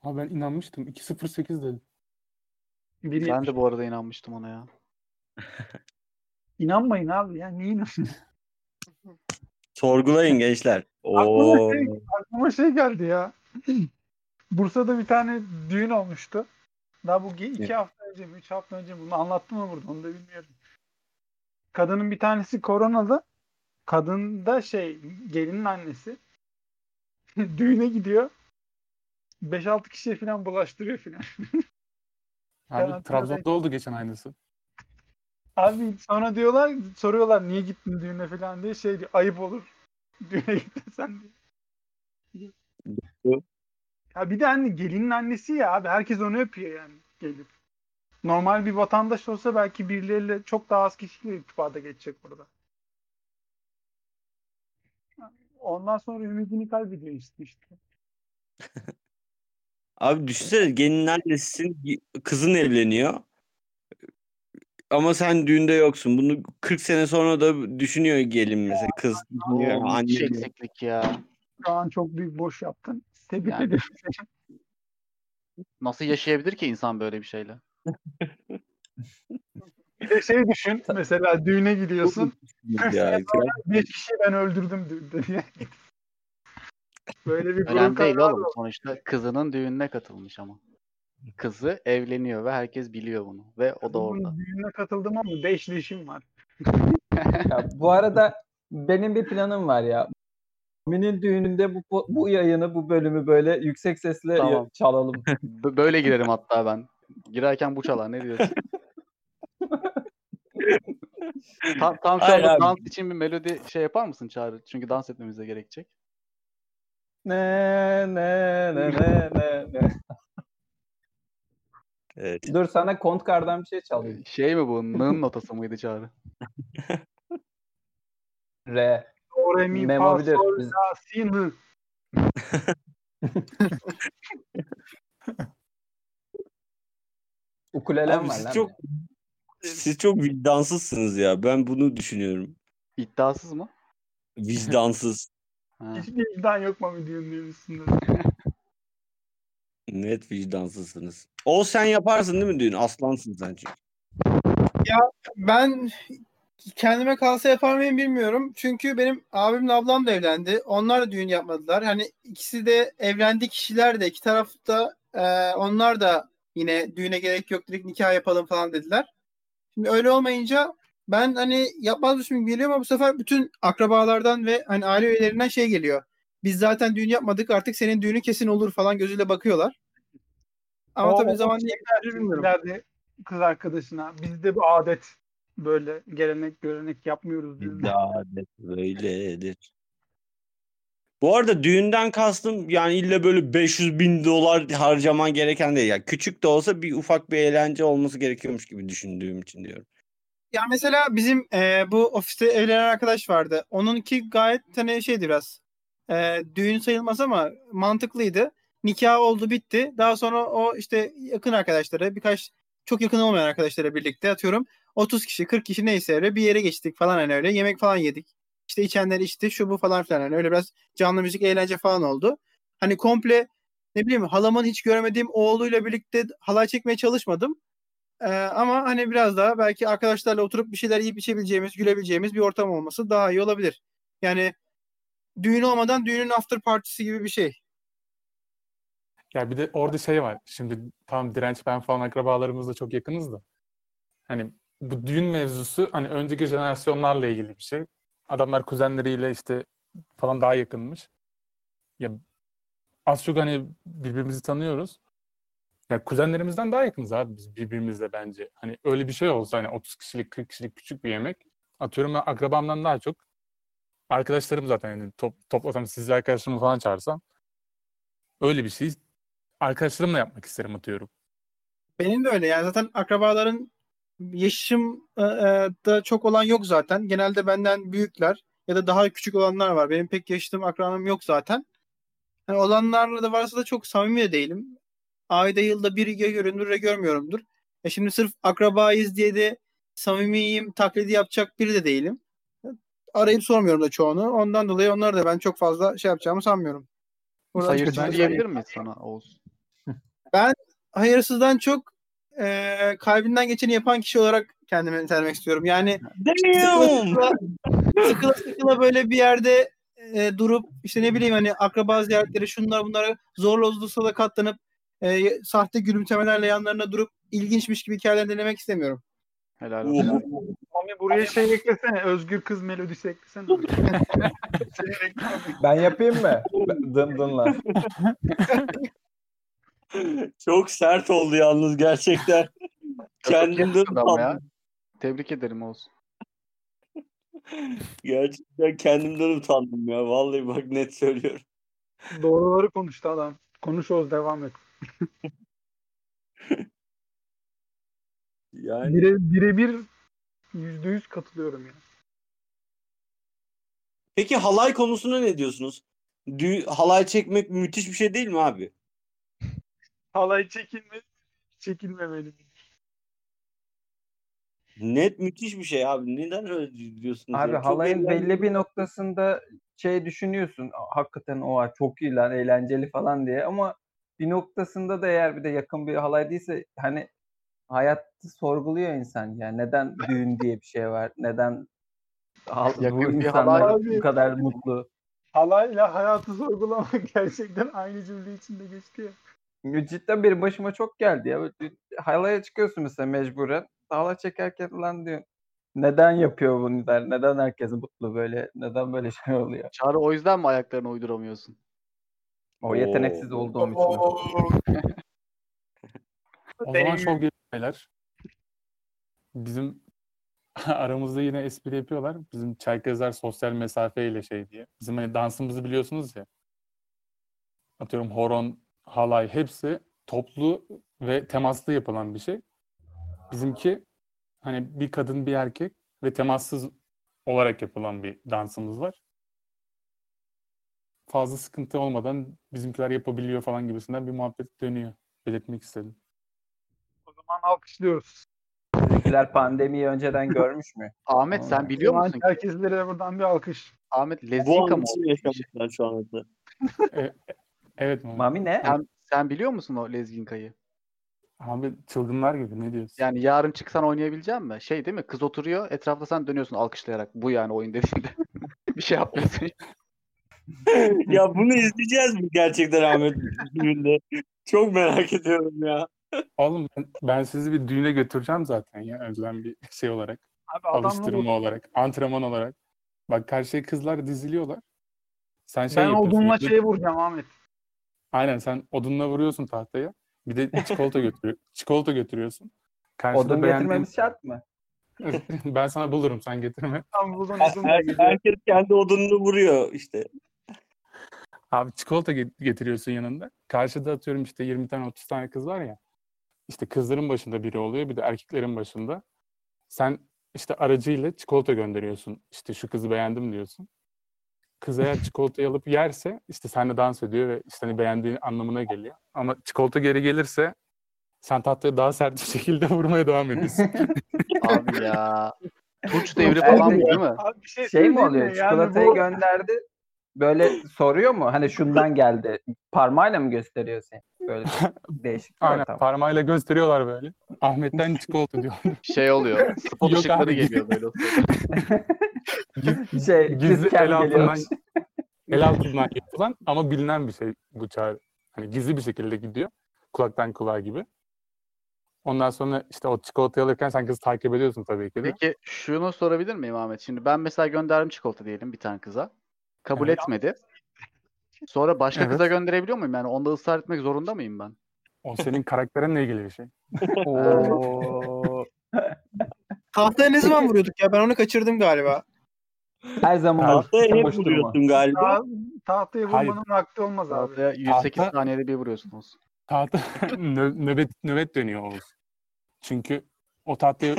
Ha ben inanmıştım. 2.08 dedim. Biri Ben de bu arada inanmıştım ona ya. İnanmayın abi ya. Niye inanıyorsun? Sorgulayın gençler. Aklıma Oo. şey, aklıma şey geldi ya. Bursa'da bir tane düğün olmuştu. Daha bu iki hafta önce mi, üç hafta önce mi? Bunu anlattım mı burada? Onu da bilmiyorum. Kadının bir tanesi koronalı. Kadın da şey, gelinin annesi. Düğüne gidiyor. 5-6 kişiye falan bulaştırıyor falan. Abi Trabzon'da oldu geçen aynısı. Abi sonra diyorlar, soruyorlar niye gittin düğüne falan diye şey diyor, ayıp olur. Düğüne gittin sen diye. Ya bir de anne gelinin annesi ya abi herkes onu öpüyor yani gelip. Normal bir vatandaş olsa belki birileriyle çok daha az kişiyle irtibata geçecek burada. Ondan sonra ümidini kaybediyor işte. işte. Abi düşünsene gelinin annesisin. Kızın evleniyor. Ama sen düğünde yoksun. Bunu 40 sene sonra da düşünüyor gelin mesela. Kız düşünüyor. Anne müthiş diyor. eksiklik ya. Şu an çok büyük boş yaptın. Tebrik Yani. ederim. Nasıl yaşayabilir ki insan böyle bir şeyle? Bir de şey düşün mesela düğüne gidiyorsun. ya. 5 kişiyi ben öldürdüm düğünde diye. Böyle bir Önemli değil kavramı oğlum. Sonuçta kızının düğününe katılmış ama. Kızı evleniyor ve herkes biliyor bunu. Ve o da orada. Düğüne katıldım ama 5 leşim var. Ya, bu arada benim bir planım var ya. Mami'nin düğününde bu, bu, yayını, bu bölümü böyle yüksek sesle Tamam. çalalım. B- böyle girerim hatta ben. Girerken bu çalar. Ne diyorsun? tam, tam şu anda dans için bir melodi şey yapar mısın Çağrı? Çünkü dans etmemize gerekecek. Ne ne ne ne ne ne. Evet. Dur sana Kontkar'dan bir şey çalayım. Şey mi bu? Nın notası mıydı Çağrı? Re. Do, re, mi, fa, sol, la, si, mi. Ukulelem Abi var siz lan. çok siz çok vicdansızsınız ya. Ben bunu düşünüyorum. İddiasız mı? Vicdansız. Ha. Hiçbir vicdan yok mu videonun üstünde? Net vicdansızsınız. O sen yaparsın değil mi düğün? Aslansın sen çünkü. Ben kendime kalsa yapar mıyım bilmiyorum. Çünkü benim abimle ablam da evlendi. Onlar da düğün yapmadılar. Hani ikisi de evlendi kişiler de iki tarafta e, onlar da yine düğüne gerek yok direkt nikah yapalım falan dediler. Şimdi öyle olmayınca ben hani yapmazmışım geliyor ama bu sefer bütün akrabalardan ve hani aile üyelerinden şey geliyor. Biz zaten düğün yapmadık artık senin düğünü kesin olur falan gözüyle bakıyorlar. Ama O- tabii o zaman şey bilmiyorum. İleride kız arkadaşına bizde bu adet böyle gelenek görenek yapmıyoruz biz. Bizde adet böyledir. Bu arada düğünden kastım yani illa böyle 500 bin dolar harcaman gereken değil. Yani küçük de olsa bir ufak bir eğlence olması gerekiyormuş gibi düşündüğüm için diyorum. Ya mesela bizim e, bu ofiste evlenen arkadaş vardı. Onunki gayet hani şeydi biraz. E, düğün sayılmaz ama mantıklıydı. Nikah oldu bitti. Daha sonra o işte yakın arkadaşları birkaç çok yakın olmayan arkadaşlarla birlikte atıyorum 30 kişi 40 kişi neyse öyle bir yere geçtik falan hani öyle yemek falan yedik. İşte içenler içti şu bu falan filan hani öyle biraz canlı müzik eğlence falan oldu. Hani komple ne bileyim halamın hiç görmediğim oğluyla birlikte halay çekmeye çalışmadım. Ee, ama hani biraz daha belki arkadaşlarla oturup bir şeyler yiyip içebileceğimiz, gülebileceğimiz bir ortam olması daha iyi olabilir. Yani düğün olmadan düğünün after partisi gibi bir şey. Ya bir de orada şey var. Şimdi tam direnç ben falan akrabalarımızla çok yakınız da. Hani bu düğün mevzusu hani önceki jenerasyonlarla ilgili bir şey. Adamlar kuzenleriyle işte falan daha yakınmış. Ya az çok hani birbirimizi tanıyoruz. Ya kuzenlerimizden daha yakınız abi biz birbirimizle bence. Hani öyle bir şey olsa hani 30 kişilik 40 kişilik küçük bir yemek atıyorum ben akrabamdan daha çok arkadaşlarım zaten yani top, toplasam sizi arkadaşlarımı falan çağırsam öyle bir şey arkadaşlarımla yapmak isterim atıyorum. Benim de öyle yani zaten akrabaların yaşım e, e, çok olan yok zaten. Genelde benden büyükler ya da daha küçük olanlar var. Benim pek yaşadığım akrabam yok zaten. Yani olanlarla da varsa da çok samimi de değilim. Ayda yılda bir görünür ya görmüyorumdur. E şimdi sırf akrabayız diye de samimiyim, taklidi yapacak biri de değilim. Arayıp sormuyorum da çoğunu. Ondan dolayı onlar da ben çok fazla şey yapacağımı sanmıyorum. Buradan Hayırsız diyebilir miyiz sana Oğuz? Hayırsızdan çok e, kalbinden geçeni yapan kişi olarak kendimi nitelemek istiyorum. Yani sıkıla sıkıla, sıkıla böyle bir yerde e, durup işte ne bileyim hani akraba ziyaretleri şunlar bunlara zorla olursa da katlanıp e, sahte gülümsemelerle yanlarına durup ilginçmiş gibi hikayeler dinlemek istemiyorum. Helal olsun. Mami buraya şey eklesene. Özgür kız melodisi eklesene. Seni reklam- Ben yapayım mı? Dın dınla. Çok sert oldu yalnız gerçekten. Kendimden utandım. Tebrik ederim Oğuz. Gerçekten kendimden utandım ya. Vallahi bak net söylüyorum. Doğruları konuştu adam. Konuş Oğuz devam et. Yani Bire, birebir yüzde yüz katılıyorum ya. peki halay konusuna ne diyorsunuz? Dü- halay çekmek müthiş bir şey değil mi abi? Halay çekilme, çekilmemeli. Net müthiş bir şey abi. Neden öyle diyorsunuz? Abi ya? Çok halayın eğlenceli. belli bir noktasında şey düşünüyorsun. "Aa, Hakikaten o çok iyi lan eğlenceli falan diye ama bir noktasında da eğer bir de yakın bir halay değilse hani hayatı sorguluyor insan yani neden düğün diye bir şey var? Neden Yakın bu bir insanlar halay- bu kadar mutlu? Halayla hayatı sorgulamak gerçekten aynı cümle içinde geçti ya. Cidden benim başıma çok geldi ya. Böyle Halaya çıkıyorsun mesela mecburen. Halay çekerken lan diyor. Neden yapıyor bunu der. Neden herkes mutlu böyle? Neden böyle şey oluyor? Çağrı o yüzden mi ayaklarını uyduramıyorsun? O yeteneksiz Oo. olduğum için. O zaman şov beyler. Bizim aramızda yine espri yapıyorlar. Bizim Çerkezler sosyal mesafeyle şey diye. Bizim hani dansımızı biliyorsunuz ya. Atıyorum horon, halay hepsi toplu ve temaslı yapılan bir şey. Bizimki hani bir kadın bir erkek ve temassız olarak yapılan bir dansımız var. Fazla sıkıntı olmadan bizimkiler yapabiliyor falan gibisinden bir muhabbet dönüyor. Belirtmek istedim. Zaman alkışlıyoruz. Bizimkiler pandemiyi önceden görmüş mü? Ahmet sen biliyor Şu musun? Herkeslere de buradan bir alkış. Ahmet an mı yaşamışlar şu anda. Evet Muhammed. Mami ne? Sen, sen biliyor musun o Lezginka'yı? Abi çılgınlar gibi ne diyorsun? Yani yarın çıksan oynayabilecek misin? Şey değil mi? Kız oturuyor, etrafta sen dönüyorsun alkışlayarak. Bu yani oyun dediğinde. bir şey yapmıyorsun. ya bunu izleyeceğiz mi gerçekten Ahmet? Çok merak ediyorum ya. Oğlum ben, ben sizi bir düğüne götüreceğim zaten ya önceden bir şey olarak. Abi Alıştırma olarak, antrenman olarak. Bak karşıya kızlar diziliyorlar. Sen şey ben odunla işte- şeye vuracağım Ahmet. Aynen sen odunla vuruyorsun tahtaya. Bir de çikolata götürüyor. Çikolata götürüyorsun. Karşıda Odun beğendiğin- getirmemiz şart mı? ben sana bulurum sen getirme. Tam uzun Her- uzun her- da herkes kendi odununu vuruyor işte. Abi çikolata get- getiriyorsun yanında. Karşıda atıyorum işte 20 tane 30 tane kız var ya. İşte kızların başında biri oluyor bir de erkeklerin başında. Sen işte aracıyla çikolata gönderiyorsun. İşte şu kızı beğendim diyorsun. Kız eğer çikolatayı alıp yerse işte seninle dans ediyor ve işte hani beğendiğin anlamına geliyor. Ama çikolata geri gelirse sen tahtaya daha sert bir şekilde vurmaya devam ediyorsun. Abi ya. Tunç devri falan bu değil mi? Abi bir şey, Şey mi oluyor? Yani Çikolatayı bu- gönderdi. Böyle soruyor mu? Hani şundan geldi. Parmağıyla mı gösteriyor seni? Böyle değişik Aynen ortam. parmağıyla gösteriyorlar böyle. Ahmet'ten çikolata diyor. Şey oluyor. Spot Yok ışıkları abi. geliyor böyle. şey, Gizli el altından, el altından yapılan ama bilinen bir şey bu çağrı. Hani gizli bir şekilde gidiyor. Kulaktan kulağa gibi. Ondan sonra işte o çikolatayı alırken sen kızı takip ediyorsun tabii ki de. Peki şunu sorabilir miyim Ahmet? Şimdi ben mesela gönderdim çikolata diyelim bir tane kıza. Kabul Evet. etmedi. Sonra başka Evet. kıza gönderebiliyor muyum? Yani onda ısrar etmek zorunda mıyım ben? O senin karakterinle ilgili bir şey. Tahtaya ne zaman vuruyorduk ya? Ben onu kaçırdım galiba. Her zaman Tahtaya hep vuruyorsun galiba. Ta- tahtaya Hayır. vurmanın vakti olmaz abi. Tahtaya 108 Tahta- saniyede bir vuruyorsunuz. Tahta nö- nöbet nöbet dönüyor Oğuz. Çünkü o tahtayı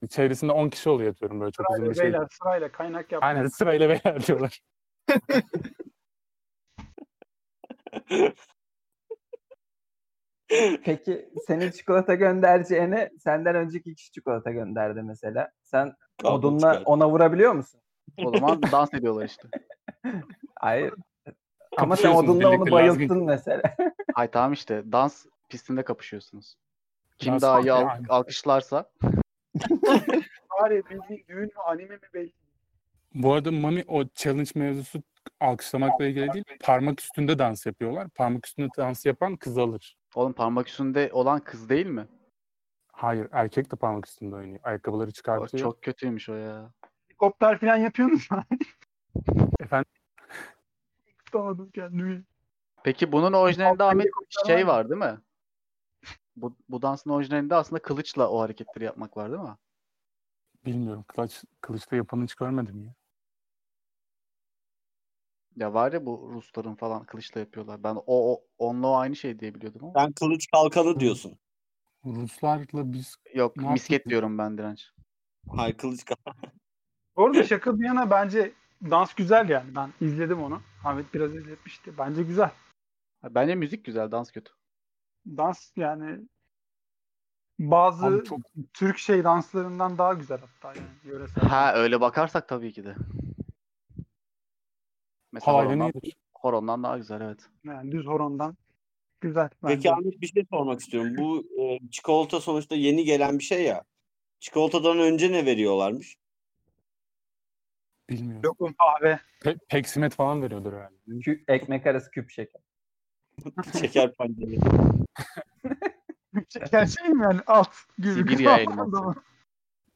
hani çevresinde 10 kişi oluyor atıyorum böyle çok uzun Sırayla bir şey. beyler sırayla kaynak yapmayın. Aynen sırayla beyler diyorlar. Peki senin çikolata göndereceğine senden önceki kişi çikolata gönderdi mesela. Sen Kavga odunla çıkar. ona vurabiliyor musun? O zaman dans ediyorlar işte. Hayır. Ama sen odunla onu bayılttın lazgın. mesela. Hay tamam işte dans pistinde kapışıyorsunuz. Kim Dans daha iyi al- yani. alkışlarsa Bari bildiğin düğün mü anime mi belli. Bu arada Mami o challenge mevzusu alkışlamakla ilgili değil. Parmak üstünde dans yapıyorlar. Parmak üstünde dans yapan kız alır. oğlum parmak üstünde olan kız değil mi? Hayır erkek de parmak üstünde oynuyor. Ayakkabıları O çıkartıyor. çok kötüymüş o ya. Helikopter falan yapıyorsunuz mu? Efendim Tutamadım kendimi. Peki bunun orijinalinde Ahmet şey var değil mi? Bu, bu dansın orijinalinde aslında kılıçla o hareketleri yapmak var değil mi? bilmiyorum. Kılıç, kılıçta yapanı hiç görmedim ya. Ya var ya bu Rusların falan kılıçla yapıyorlar. Ben o, o onunla o aynı şey diye biliyordum ama. Sen kılıç kalkanı diyorsun. Ruslarla biz Yok Ne misket yapıyorsun? diyorum ben direnç. Hayır kılıç kalkanı. Bu arada şaka bir yana bence dans güzel yani. Ben izledim onu. Ahmet biraz izletmişti. Bence güzel. Bence müzik güzel, dans kötü. Dans yani bazı Abi çok Türk şey danslarından daha güzel hatta yani yöresel. Ha öyle bakarsak tabii ki de. Mesela halayla horondan, horondan daha güzel evet. Yani düz horondan güzel. Peki bence. Ahmet bir şey sormak istiyorum. Bu e, çikolata sonuçta yeni gelen bir şey ya. Çikolatadan önce ne veriyorlarmış? Bilmiyorum. Lokum kahve. Pe- peksimet falan veriyordur herhalde. Kü- ekmek arası küp şeker. Şeker pancarı. Şeker şey mi yani alt. Sibirya elması.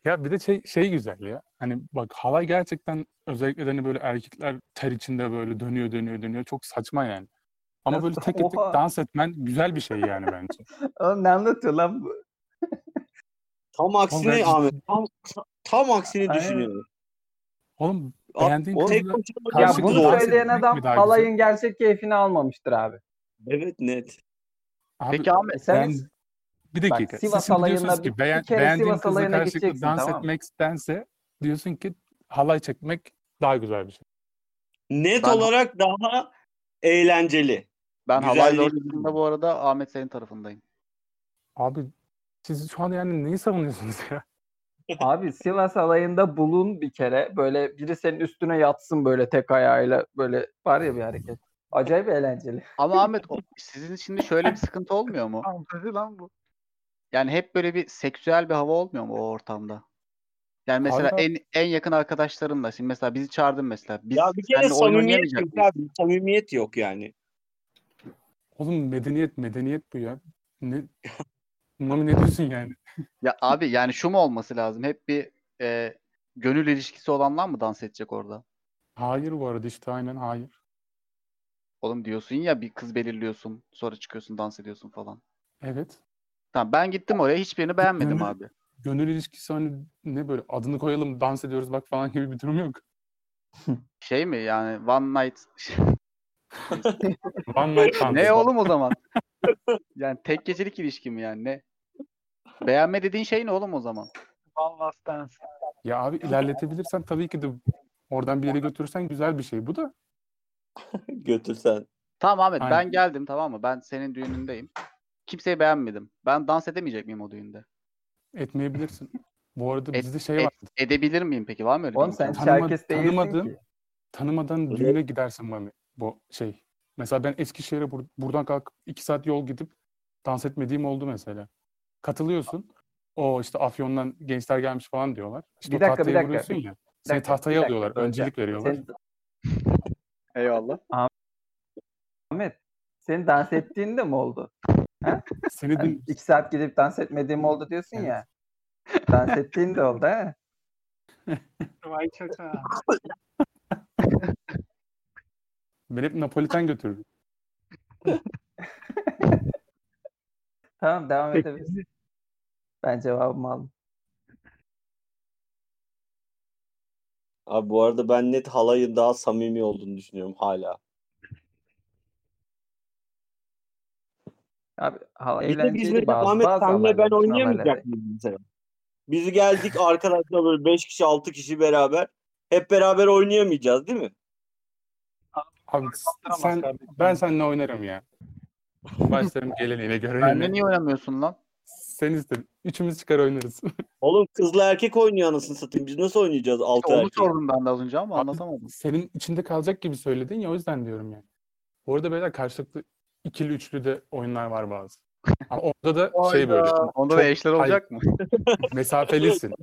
Ya bir de şey, şey güzel ya. Hani bak halay gerçekten özellikle de hani böyle erkekler ter içinde böyle dönüyor dönüyor dönüyor. Çok saçma yani. Ama böyle tek tek Oha. dans etmen güzel bir şey yani bence. Oğlum ne anlatıyor lan bu? Tam aksine ben- Ahmet. Tam, tam aksini Aynen. düşünüyorum. Oğlum Abi, beğendiğin o tek kızla başına Ya Karşı bunu dans söyleyen etmek adam mi daha güzel? halayın gerçek keyfini almamıştır abi. Evet net. Abi, Peki Ahmet E sen ben bir dakika. Sivas Siz diyorsunuz ki beğen, bir kere beğendiğin Sivas kızla karşılıklı gideceksin, dans tamam etmektense diyorsun ki halay çekmek daha güzel bir şey. Net Ben- olarak daha eğlenceli. ben halay ortasında bu arada Ahmet senin tarafındayım. Abi siz şu an yani neyi savunuyorsunuz ya? Abi Sivas alayında bulun bir kere. Böyle biri senin üstüne yatsın böyle tek ayağıyla. Böyle var ya bir hareket. Acayip eğlenceli. Ama Ahmet o- sizin şimdi şöyle bir sıkıntı olmuyor mu? Fantezi lan bu. Yani hep böyle bir seksüel bir hava olmuyor mu o ortamda? Yani mesela Hayır en en yakın arkadaşlarınla şimdi mesela bizi çağırdın mesela. Biz ya bir kere samimiyet yok abi. Samimiyet yok yani. Oğlum medeniyet medeniyet bu ya. Ne Mami ne diyorsun yani? Ya abi yani şu mu olması lazım? Hep bir e, gönül ilişkisi olanlar mı dans edecek orada? Hayır bu arada işte aynen hayır. Oğlum diyorsun ya bir kız belirliyorsun sonra çıkıyorsun dans ediyorsun falan. Evet. Tamam ben gittim oraya hiçbirini beğenmedim Gönül- abi. Gönül ilişkisi hani ne böyle adını koyalım dans ediyoruz bak falan gibi bir durum yok. Şey mi yani one night One night ne oğlum o zaman? Yani tek gecelik ilişki mi yani ne? Beğenme dediğin şey ne oğlum o zaman? One Last Dance. Ya abi ilerletebilirsen tabii ki de oradan bir yere götürürsen güzel bir şey. Bu da Götürsen. Tamam Ahmet ben Aynen. geldim tamam mı? Ben senin düğünündeyim. Kimseyi beğenmedim. Ben dans edemeyecek miyim o düğünde? etmeyebilirsin. Bu arada Et- bizde şey et- var. Edebilir miyim peki? Var mı öyle bir Oğlum sen? Tanıma- tanımadığım- ki. tanımadan Evet. düğüne gidersin Mami. Bu şey. Mesela ben Eskişehir'e bur- buradan kalkıp iki saat yol gidip dans etmediğim oldu mesela. Katılıyorsun. O işte Afyon'dan gençler gelmiş falan diyorlar. İşte Bir dakika, bir tahtaya dakika. vuruyorsun ya. Seni dakika, tahtaya dakika, alıyorlar. böleceğim. Öncelik veriyorlar. Sen, Eyvallah. Ahmet, senin dans ettiğin de mi oldu? Seni Yani din- iki saat gidip dans etmediğim oldu diyorsun ya. Dans ettiğin de oldu ha. Vay çaka. ben hep Napoliten götürürüm. Tamam devam Peki, edebiliriz. Ben cevabımı aldım. Abi bu arada ben net halayın daha samimi olduğunu düşünüyorum hala. Abi biz eğlenceliydi mesela bazı, Ahmet bazı senle ben oynayamayacak mıyız mesela? Biz geldik arkadaşlar böyle 5 kişi 6 kişi beraber. Hep beraber oynayamayacağız değil mi? Abi sen, ben seninle oynarım ya. Başlarım geleneğine Benle göreneğine. niye oynamıyorsun lan? Sen istedin. Üçümüz çıkar oynarız. Oğlum kızla erkek oynuyor anasını satayım. Biz nasıl oynayacağız 6 Onu erkek? sordum ben de az önce ama Abi, anlatamadım. Senin içinde kalacak gibi söyledin ya o yüzden diyorum yani. Bu arada beyler karşılıklı ikili üçlü de oyunlar var bazı. Ama orada da şey böyle. Onda da eşler olacak mı? mesafelisin.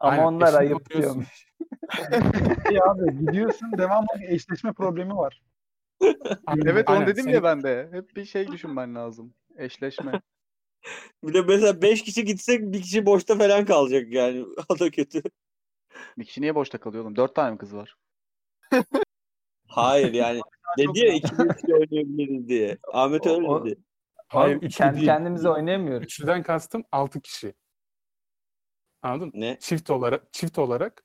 Ama Aynen, onlar ayıp diyormuş. Ya abi gidiyorsun devamlı bir eşleşme problemi var. Evet onu Aynen, dedim senin- ya ben de. Hep bir şey düşünmen lazım. Eşleşme. Bir de mesela 5 kişi gitsek bir kişi boşta falan kalacak yani. O da kötü. Bir kişi niye boşta kalıyor oğlum? Dört tane mi kız var? Hayır yani. Dedi ya üçlü oynayabiliriz diye. Ahmet öyle o- dedi. Hayır Oğlum, üçlü kendi değil. kendimize oynayamıyoruz. Üçlüden kastım altı kişi. Anladın mı? Ne? Çift olarak çift olarak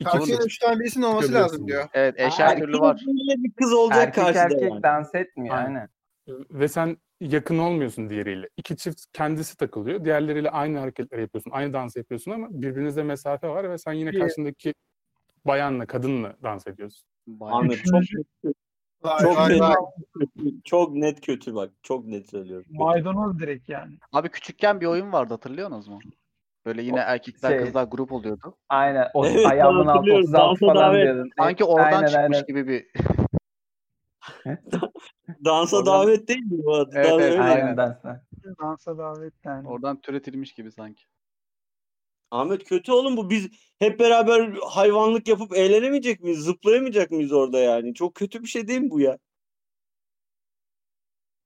iki Karşıya kişi. üç tane birisinin olması lazım diyor. Evet eş Aa, her türlü var. Bir kız olacak Erkek karşıda erkek yani. dans etmiyor Aynen. aynen. Ve sen yakın olmuyorsun diğeriyle. İki çift kendisi takılıyor. Diğerleriyle aynı hareketleri yapıyorsun. Aynı dansı yapıyorsun ama birbirinizde mesafe var ve sen yine karşındaki bayanla, kadınla dans ediyorsun. Bayağı. Ahmet çok Vay çok vay net, vay. kötü, çok net kötü bak. Çok net söylüyorum. Maydanoz direkt yani. Abi küçükken bir oyun vardı hatırlıyorsunuz mu? Böyle yine erkekler şey- kızlar grup oluyordu. Aynen. O Evet, ayağımın altı hatırlıyorum. 36 Dansa falan davet. diyordun. Sanki oradan Aynen, çıkmış aynen. gibi bir Dansa Oradan- davet değil mi bu adı? Evet, Daha evet, aynen. Aynen. Dansa davet yani. oradan türetilmiş gibi sanki. Ahmet kötü oğlum bu. Biz hep beraber hayvanlık yapıp eğlenemeyecek miyiz? Zıplayamayacak mıyız orada yani? Çok kötü bir şey değil mi bu ya?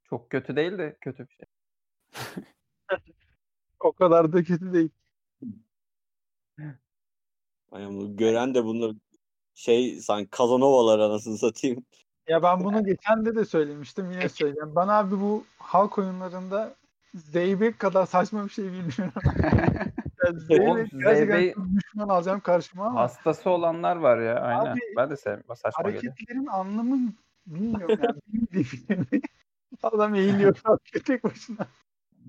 Çok kötü değil de kötü bir şey. O kadar da kötü değil. Ay ama gören de bunu şey sanki Kazanovalar anasını satayım. Ya ben bunu geçen de de söylemiştim yine söyleyeyim. Ben abi bu halk oyunlarında Zeybek kadar saçma bir şey bilmiyorum. Zeybek gerçekten çok düşman alacağım karşıma ama Hastası olanlar var ya aynen. Abi, ben de sevmiyorum. Saçma geliyor. hareketlerin anlamı bilmiyorum yani. Bilmiyorum. Adam eğiliyor falan tek başına.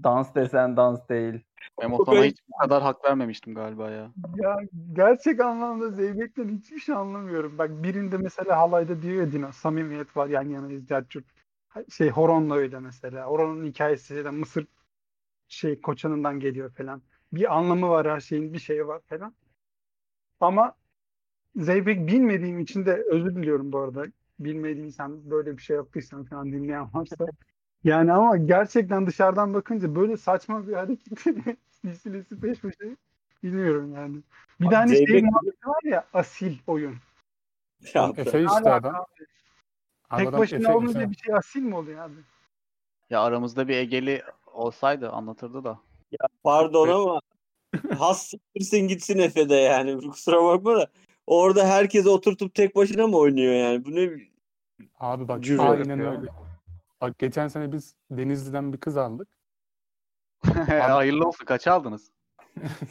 Dans desen dans değil. Memo sana hiç bu kadar hak vermemiştim galiba ya. Ya gerçek anlamda Zeybek'ten hiçbir şey anlamıyorum. Bak birinde mesela halayda diyor ya Dino samimiyet var yan yanayız Cercut. Şey Horon'la öyle mesela. Horon'un hikayesi de Mısır şey koçanından geliyor falan. Bir anlamı var her şeyin bir şeyi var falan. Ama Zeybek bilmediğim için de özür diliyorum bu arada. Bilmediysen böyle bir şey yaptıysan falan dinleyen varsa. Yani ama gerçekten dışarıdan bakınca böyle saçma bir hareket silsilesi peş peşe bilmiyorum yani. Bir hani şey Zeybek- muhabbeti var ya asil oyun. Ya, Efe işte adam. abi, Abi Tek adam başına Efe, olunca Efe. bir şey asil mi oluyor abi? Ya aramızda bir Egeli olsaydı anlatırdı da. Pardon ama has siktirsin gitsin Efe'de yani. Kusura bakma da. Orada herkesi oturtup tek başına mı oynuyor yani? Bu ne? Abi bak Cüre aynen öyle. Bak geçen sene biz Denizli'den bir kız aldık. Hayırlı olsun kaç aldınız?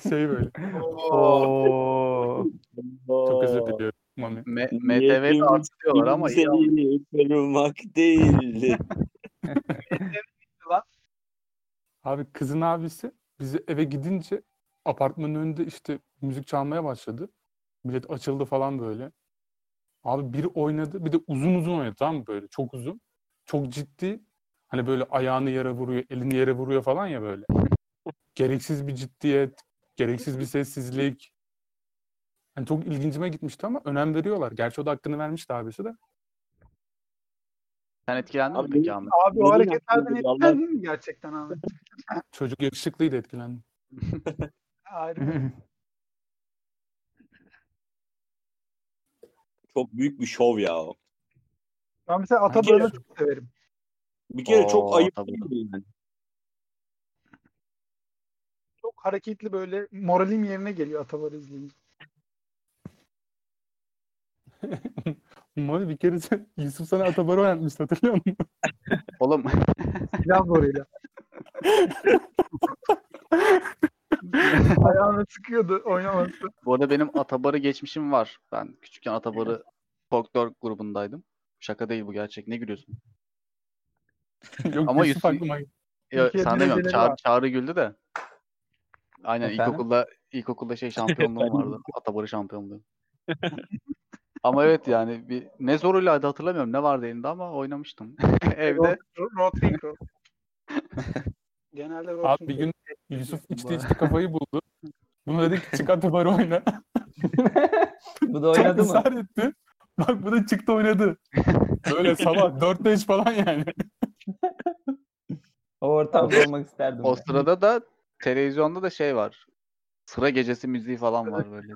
Şey böyle. Oo. Çok özür diliyorum Mami. M- MTV'de artırıyorlar ama iyi aldı. Kimseyi kırmak değildi. Abi kızın abisi bizi eve gidince apartmanın önünde işte müzik çalmaya başladı. Millet açıldı falan böyle. Abi biri oynadı. Bir de uzun uzun oynadı tamam mı böyle? Çok uzun. Çok ciddi. Hani böyle ayağını yere vuruyor, elini yere vuruyor falan ya böyle. Gereksiz bir ciddiyet, gereksiz bir sessizlik. Yani çok ilgincime gitmişti ama önem veriyorlar. Gerçi o da hakkını vermişti abisi de. Sen etkilendin mi Abi peki Ahmet? Abi o hareketlerden etkilendin mi gerçekten abi? Çocuk yakışıklıydı etkilendim. Harika. Çok büyük bir şov ya o. Ben mesela Atabar'ı çok severim. Bir kere Oo, çok ayıp tabii. değil mi yani? Çok hareketli böyle moralim yerine geliyor Atabar'ı izleyince. Umarım bir kere sen- Yusuf sana Atabar'ı oynatmıştı hatırlıyor musun? Oğlum Silah zoruyla. Ayağını sıkıyordu oynaması. bu arada benim Atabar'ı geçmişim var. Ben küçükken Atabar'ı folklor grubundaydım. Şaka değil bu gerçek. Ne gülüyorsun? Yok Ama Yusuf aklıma Ya, Türkiye sen demiyorum. Çağrı. Çağrı güldü de. Aynen Efendim? ilkokulda ilkokulda şey şampiyonluğum vardı. Atabarı şampiyonluğu. ama evet yani bir ne zoruyla hadi hatırlamıyorum ne vardı elinde ama oynamıştım. Evde Rotring Genelde Abi Rotring bir gün. Yusuf içti içti kafayı buldu. Bunu dedik çık Atabar'ı oyna. Bu da Çok oynadı mı? ısrar etti. Bak bu da çıktı oynadı. Böyle sabah 4'te 3 falan yani. O ortamda olmak isterdim. o ben. sırada da televizyonda da şey var. Sıra gecesi müziği falan var böyle.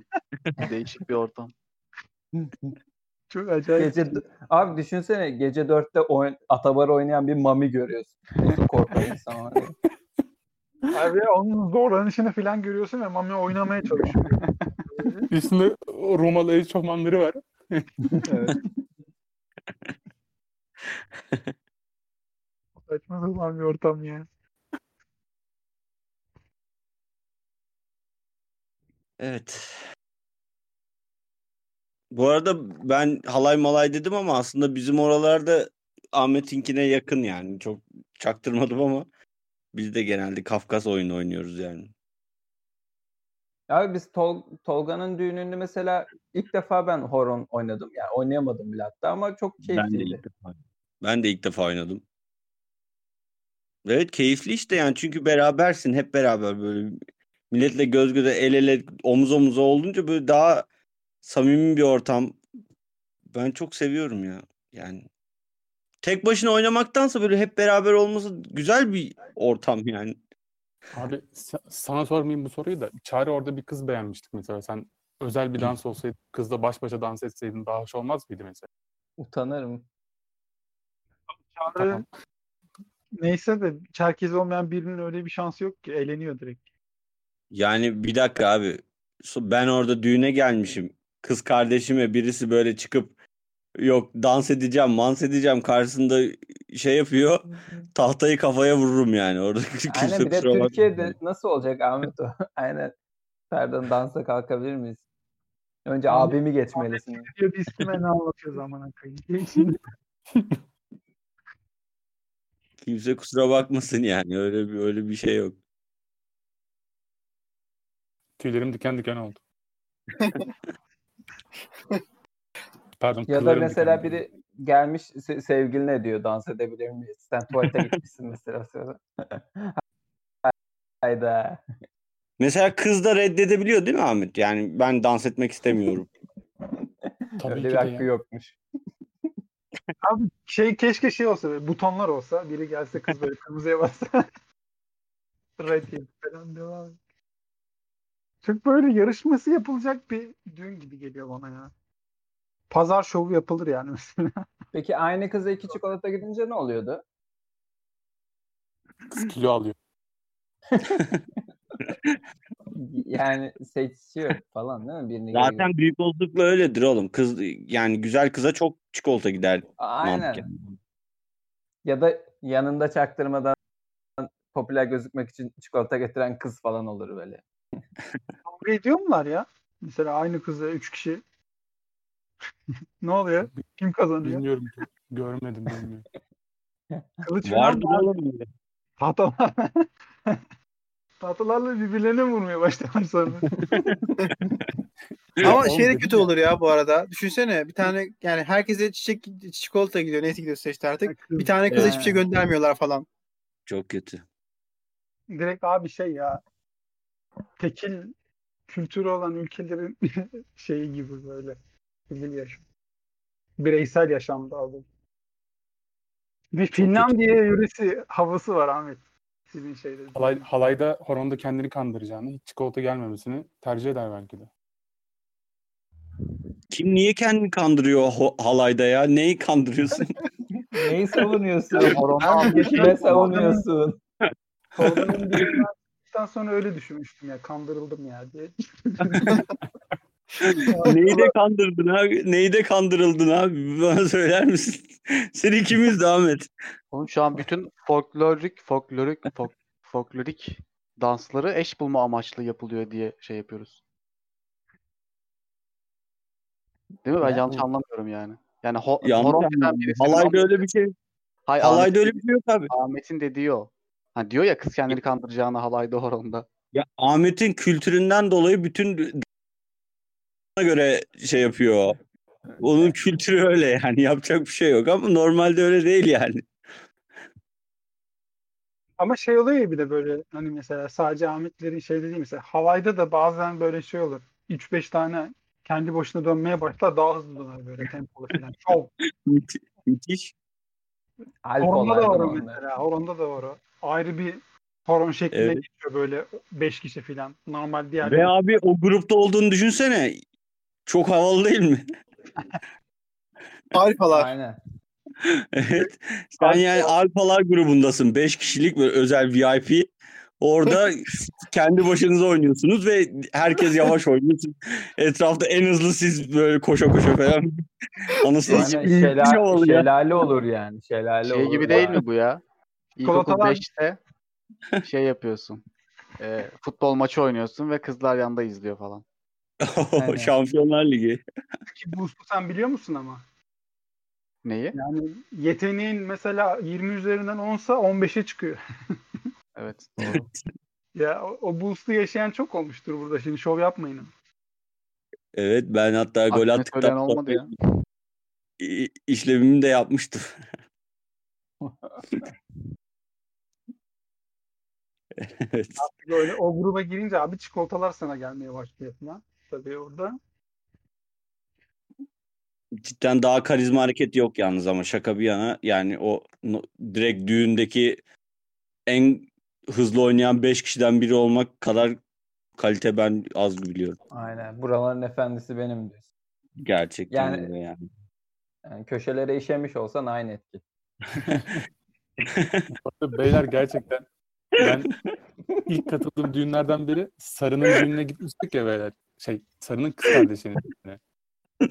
Değişik bir ortam. Çok acayip. Gece, abi düşünsene gece 4'te oyun, Atabar oynayan bir Mami görüyorsun. Korkuyor insan ona. Abi onun zorlanışını falan görüyorsun ve Mami oynamaya çalışıyor. Üstünde Romalı eşofmanları var. evet. Saçma sapan bir ortam ya. Evet. Bu arada ben halay malay dedim ama aslında bizim oralarda Ahmet'inkine yakın yani. Çok çaktırmadım ama biz de genelde Kafkas oyunu oynuyoruz yani. Abi biz Tol- Tolga'nın düğününde mesela ilk defa ben horon oynadım. Yani oynayamadım bile hatta ama çok Ben de keyifliydi. ilk defa. Ben de ilk defa oynadım. Evet keyifli işte yani çünkü berabersin hep beraber böyle milletle göz göze el ele omuz omuza olunca böyle daha samimi bir ortam. Ben çok seviyorum ya yani. Tek başına oynamaktansa böyle hep beraber olması güzel bir ortam yani. Abi sa- sana sormayayım bu soruyu da. Çağrı orada bir kız beğenmiştik mesela. Sen özel bir dans olsaydı kızla baş başa dans etseydin daha hoş olmaz mıydı mesela? Utanırım. Çağrı Tamam. neyse de Çerkez olmayan birinin öyle bir şansı yok ki. Eğleniyor direkt. Yani bir dakika abi. Ben orada düğüne gelmişim. Kız kardeşime birisi böyle çıkıp yok dans edeceğim, mans edeceğim karşısında şey yapıyor. Tahtayı kafaya vururum yani. Orada Aynen bir de. Türkiye'de nasıl olacak Ahmet o? Aynen. Pardon dansa kalkabilir miyiz? Önce Ahmet- abimi geçmelisin. Diyor bir üstüme ne anlatıyor zaman koyayım. Kimse kusura bakmasın yani. Öyle bir öyle bir şey yok. Tüylerim diken diken oldu. Pardon. Ya da mesela biri gelmiş se- sevgiline diyor dans edebilir miyiz? Sen tuvalete gitmişsin mesela. Hayda. Mesela kız da reddedebiliyor değil mi Ahmet? Yani ben dans etmek istemiyorum. Tabii Öyle ki bir de hakkı ya. yokmuş. Abi şey keşke şey olsa böyle butonlar olsa biri gelse kız böyle kırmızıya bassa. Red yedi falan devam. Çok böyle yarışması yapılacak bir düğün gibi geliyor bana ya. Pazar şovu yapılır yani mesela. Peki aynı kıza iki çikolata gidince ne oluyordu? Kız kilo alıyor. Yani seçiyor falan değil mi? Birini Zaten büyük oldukla öyledir oğlum. Kız yani güzel kıza çok çikolata gider. Aynen. mantıken. Ya da yanında çaktırmadan popüler gözükmek için çikolata getiren kız falan olur böyle. Kavga ediyor mular ya? Mesela aynı kızı üç kişi. ne oluyor? Kim kazanıyor? Bilmiyorum. Görmedim bilmiyorum. Kılıç Vardır mı? oğlum öyle. Tahtalar. Tahtalarla birbirlerine vurmaya başlar sonra. Ama Oğlum şey de kötü olur ya bu arada. Düşünsene bir tane yani herkese çiçek çikolata gidiyor. Neyse gidiyorsa işte artık. Bir tane kıza hiçbir şey Evet. göndermiyorlar falan. Çok kötü. Direkt abi şey ya. Tekil kültürü olan ülkelerin şeyi gibi böyle. Sivil yaşam. Bireysel yaşam daha doğrusu. Bir Finlandiya yöresi havası var Ahmet. Sizin şeyde. Halay, halayda horonda kendini kandıracağını, hiç çikolata gelmemesini tercih eder belki de. Kim niye kendini kandırıyor ho- halayda ya? Neyi kandırıyorsun? Neyi savunuyorsun? Horonda ne savunuyorsun? Oradan bir sonra öyle düşünmüştüm ya kandırıldım ya diye. Neyi de kandırdın abi? Neyi de kandırıldın abi? Bana söyler misin? Sen ikimiz de Ahmet. Oğlum şu an bütün folklorik, folklorik, folk, folklorik dansları eş bulma amaçlı yapılıyor diye şey yapıyoruz. Değil mi? Ben yanlış anlamıyorum yani. Yani ho- horon bilen birisinin Halayda öyle bir şey. Hayır, Halayda öyle bir şey yok abi. Ahmet'in dediği o. Ha diyor ya kız kendini kandıracağını halayda horonda. Ya Ahmet'in kültüründen dolayı bütün göre şey yapıyor. Onun kültürü öyle yani yapacak bir şey yok ama normalde öyle değil yani. Ama şey oluyor ya bir de böyle hani mesela sadece Ahmetlerin şey değil mesela Havay'da da bazen böyle şey olur. 3-5 tane kendi başına dönmeye başlar daha hızlı döner böyle tempolu falan. Şov. Müthi- Müthiş. Alp Horonda da var o mesela. Horonda da var o. Ayrı bir horon şeklinde Evet. geçiyor böyle 5 kişi falan. Normal diğer Ve abi o grupta olduğunu düşünsene. Çok havalı değil mi? Alfalar. Aynen. Evet. Sen yani Alfalar grubundasın. 5 kişilik böyle özel VIP. Orada kendi başınıza oynuyorsunuz ve herkes yavaş oynuyor. Etrafta en hızlı siz böyle koşa koşa falan. Anasını müthiş şelale, havalı ya. şelale olur yani. Şelale Şey olur. gibi değil mi bu ya? İlkokul Çikolatalar- 5'te şey yapıyorsun. E, futbol maçı oynuyorsun ve kızlar yanda izliyor falan. Şampiyonlar Ligi. Ki Boost'u sen biliyor musun ama? Neyi? Yani yeteneğin mesela 20 üzerinden 10'sa 15'e çıkıyor. Evet. Ya o, o boost'u yaşayan çok olmuştur burada. Şimdi şov yapmayın. Evet ben hatta gol Aklına attıktan olmadı ya. i- işlemimi de yapmıştım. evet. Böyle o gruba girince abi çikolatalar sana gelmeye başlıyor falan. Tabii orada. Cidden daha karizma hareket yok yalnız ama şaka bir yana. Yani o no- direkt düğündeki en hızlı oynayan 5 kişiden biri olmak kadar kalite ben az biliyorum. Aynen. Buraların efendisi benim diyorsun. Gerçekten Yani- öyle yani. Yani köşelere işemiş olsan aynı etki. Beyler gerçekten ben ilk katıldığım düğünlerden biri Sarı'nın düğününe gitmiştik ya beyler. Şey Sarı'nın kız kardeşinin düğününe.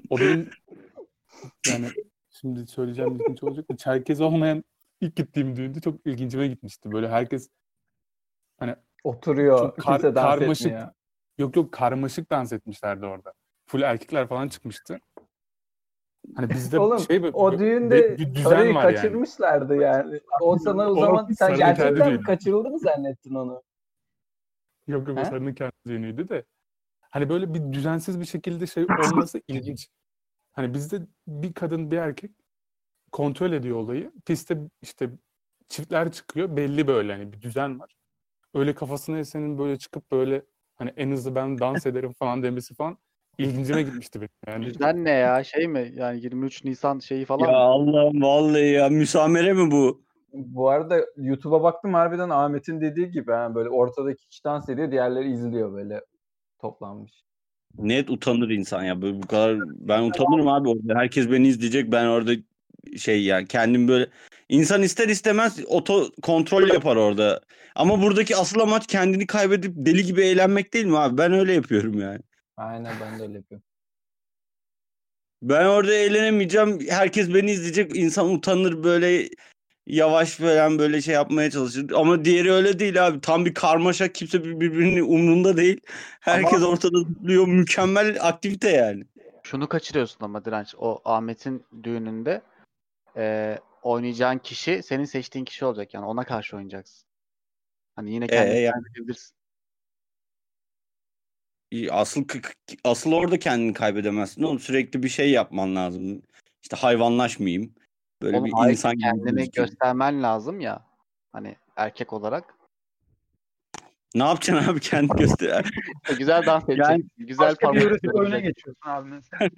O benim yani şimdi söyleyeceğim ilginç olacak da Çerkez olmayan ilk gittiğim düğünde çok ilgincime gitmişti. Böyle herkes Oturuyor. Çok kar- dans karmaşık. etmiyor. yok yok karmaşık dans etmişlerdi orada. Full erkekler falan çıkmıştı. Hani bizde Oğlum şey böyle o düğünde bir düzen var yani. kaçırmışlardı yani. O sana o O zaman sen gerçekten mi düğünü. kaçırıldı mı zannettin onu? Yok yok o sarının kendi düğünüydü de. Hani böyle bir düzensiz bir şekilde şey olması ilginç. Hani bizde bir kadın bir erkek kontrol ediyor olayı. Piste işte çiftler çıkıyor. Belli böyle hani bir düzen var. Öyle kafasına esenin böyle çıkıp böyle hani en hızlı ben dans ederim falan demesi falan ilgincime gitmişti benim. Yani Düzen ne ya? Şey mi? Yani 23 Nisan şeyi falan Ya mı? Allah'ım vallahi ya müsamere mi bu? Bu arada YouTube'a baktım harbiden Ahmet'in dediği gibi ha, böyle ortadaki kişi dans ediyor diğerleri izliyor böyle toplanmış. Net utanır insan ya. Böyle bu kadar ben utanırım abi orada. Herkes beni izleyecek. Ben orada şey yani kendim böyle insan ister istemez oto kontrol yapar orada. Ama buradaki asıl amaç kendini kaybedip deli gibi eğlenmek değil mi abi? Ben öyle yapıyorum yani. Aynen ben de öyle yapıyorum. Ben orada eğlenemeyeceğim. Herkes beni izleyecek. İnsan utanır böyle yavaş falan böyle şey yapmaya çalışır. Ama diğeri öyle değil abi. Tam bir karmaşa. Kimse bir- birbirinin umrunda değil. Herkes ortada zıplıyor. Mükemmel aktivite yani. Şunu kaçırıyorsun ama Direnç. O Ahmet'in düğününde e, oynayacağın kişi senin seçtiğin kişi olacak. Yani ona karşı oynayacaksın. Hani yine kendini Ee, yani- kaybedebilirsin. Asıl asıl orada kendini kaybedemezsin. Oğlum sürekli bir şey yapman lazım. İşte hayvanlaşmayayım. Böyle Oğlum bir insan gibi kendini göstermen lazım ya. Hani erkek olarak. Ne yapacaksın abi kendi göster. Güzel dans edeceksin. Güzel Başka bir parmak öne yapacaksın. geçiyorsun abi mesela.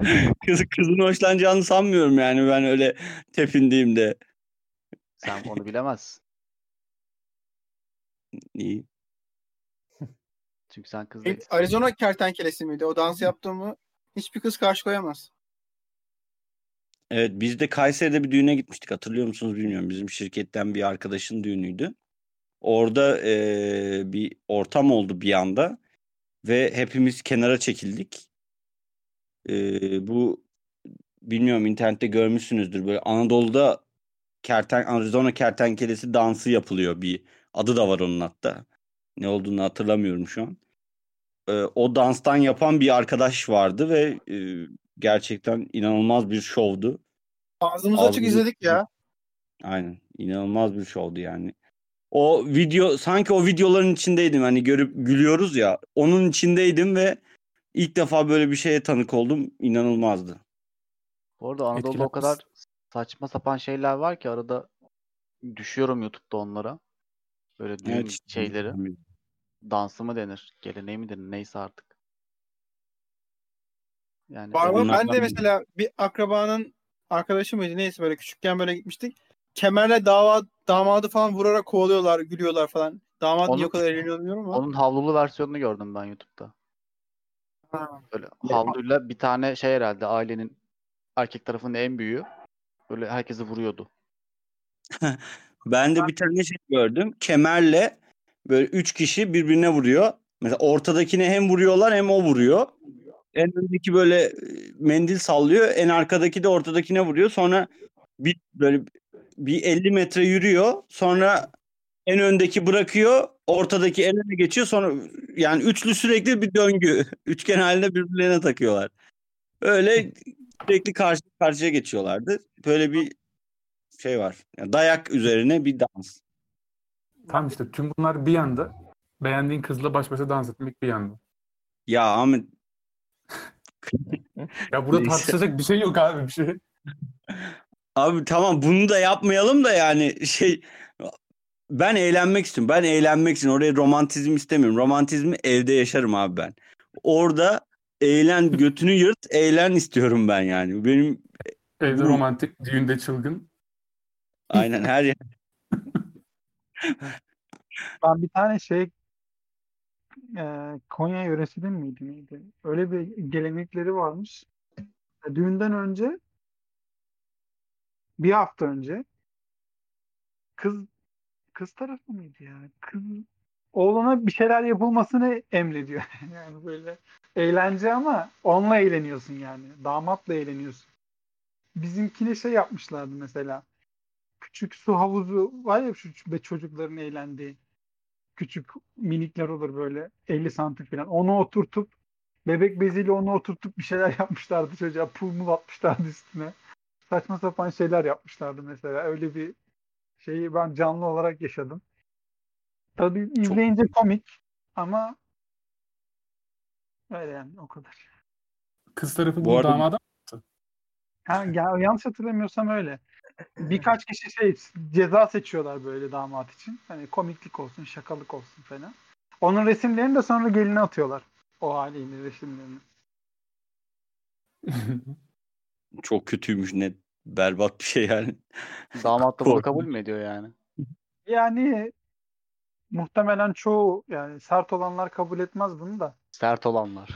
Kız, kızın hoşlanacağını sanmıyorum yani ben öyle tepindiğimde. Sen onu bilemezsin. İyi. Çünkü sen kız değilsin. Arizona kertenkelesi miydi? O dansı yaptığımı hiçbir kız karşı koyamaz. Evet biz de Kayseri'de bir düğüne gitmiştik hatırlıyor musunuz bilmiyorum. Bizim şirketten bir arkadaşın düğünüydü. Orada eee, bir ortam oldu bir anda ve hepimiz kenara çekildik. Eee, bu bilmiyorum internette görmüşsünüzdür böyle Anadolu'da kerten Arizona kertenkelesi dansı yapılıyor bir adı da var onun hatta. Ne olduğunu hatırlamıyorum şu an. Eee, o danstan yapan bir arkadaş vardı ve eee, gerçekten inanılmaz bir şovdu. Ağzımızı açık izledik ya. Aynen. İnanılmaz bir şovdu yani. O video sanki o videoların içindeydim hani görüp gülüyoruz ya. Onun içindeydim ve ilk defa böyle bir şeye tanık oldum. İnanılmazdı. Bu arada Anadolu'da o kadar saçma sapan şeyler var ki arada düşüyorum YouTube'da onlara. Böyle düğün Evet işte. şeyleri. Dansı mı denir? Geleneği mi denir? Neyse artık. Yani Var var. Ben de mesela bir akrabanın arkadaşı mıydı neyse böyle küçükken böyle gitmiştik. Kemerle dava, damadı falan vurarak kovalıyorlar, gülüyorlar falan. Damat niye o kadar eğleniyor bilmiyorum ama. onun havlulu versiyonunu gördüm ben YouTube'da. Ha. Böyle havluyla bir tane şey herhalde ailenin erkek tarafının en büyüğü. Böyle herkesi vuruyordu. Ben de bir tane şey gördüm. Kemerle böyle üç kişi birbirine vuruyor. Mesela ortadakine hem vuruyorlar hem o vuruyor. En öndeki böyle e, mendil sallıyor. En arkadaki de ortadakine vuruyor. Sonra bir böyle bir 50 metre yürüyor. Sonra en öndeki bırakıyor. Ortadaki en öne geçiyor. Sonra yani üçlü sürekli bir döngü. Üçgen halinde birbirlerine takıyorlar. Öyle sürekli karşı karşıya geçiyorlardı. Böyle bir şey var. Yani dayak üzerine bir dans. Tam işte tüm bunlar bir yanda. Beğendiğin kızla baş başa dans etmek bir yanda. Ya Ahmet Ya burada tartışacak bir şey yok abi bir şey. abi tamam bunu da yapmayalım da yani şey ben eğlenmek istiyorum. Ben eğlenmek için oraya romantizm istemiyorum. Romantizmi evde yaşarım abi ben. Orada eğlen götünü yırt eğlen istiyorum ben yani. Benim Evde Bu- romantik, düğünde çılgın. aynen her yer. Ben bir tane şey e, Konya yöresinde miydi neydi? Öyle bir gelenekleri varmış. Düğünden önce bir hafta önce kız kız tarafı mıydı ya? Kız oğluna bir şeyler yapılmasını emrediyor. yani böyle eğlence ama onunla eğleniyorsun yani. Damatla eğleniyorsun. Bizimkine şey yapmışlardı mesela. Küçük su havuzu var ya şu- çocukların eğlendiği küçük minikler olur böyle 50 santim falan. Onu oturtup bebek beziyle onu oturtup bir şeyler yapmışlardı çocuğa. Pul mu atmışlardı üstüne. Saçma sapan şeyler yapmışlardı mesela. Öyle bir şeyi ben canlı olarak yaşadım. Tabii izleyince komik ama öyle yani o kadar. Kız tarafı Bu arada- damada Ha, ya, yanlış hatırlamıyorsam öyle. Birkaç kişi şey ceza seçiyorlar böyle damat için. Hani komiklik olsun, şakalık olsun falan. Onun resimlerini de sonra geline atıyorlar. O haliyle resimlerini. Çok kötüymüş ne berbat bir şey yani. Damat da bunu kabul mü ediyor yani? Yani muhtemelen çoğu yani sert olanlar kabul etmez bunu da. Sert olanlar.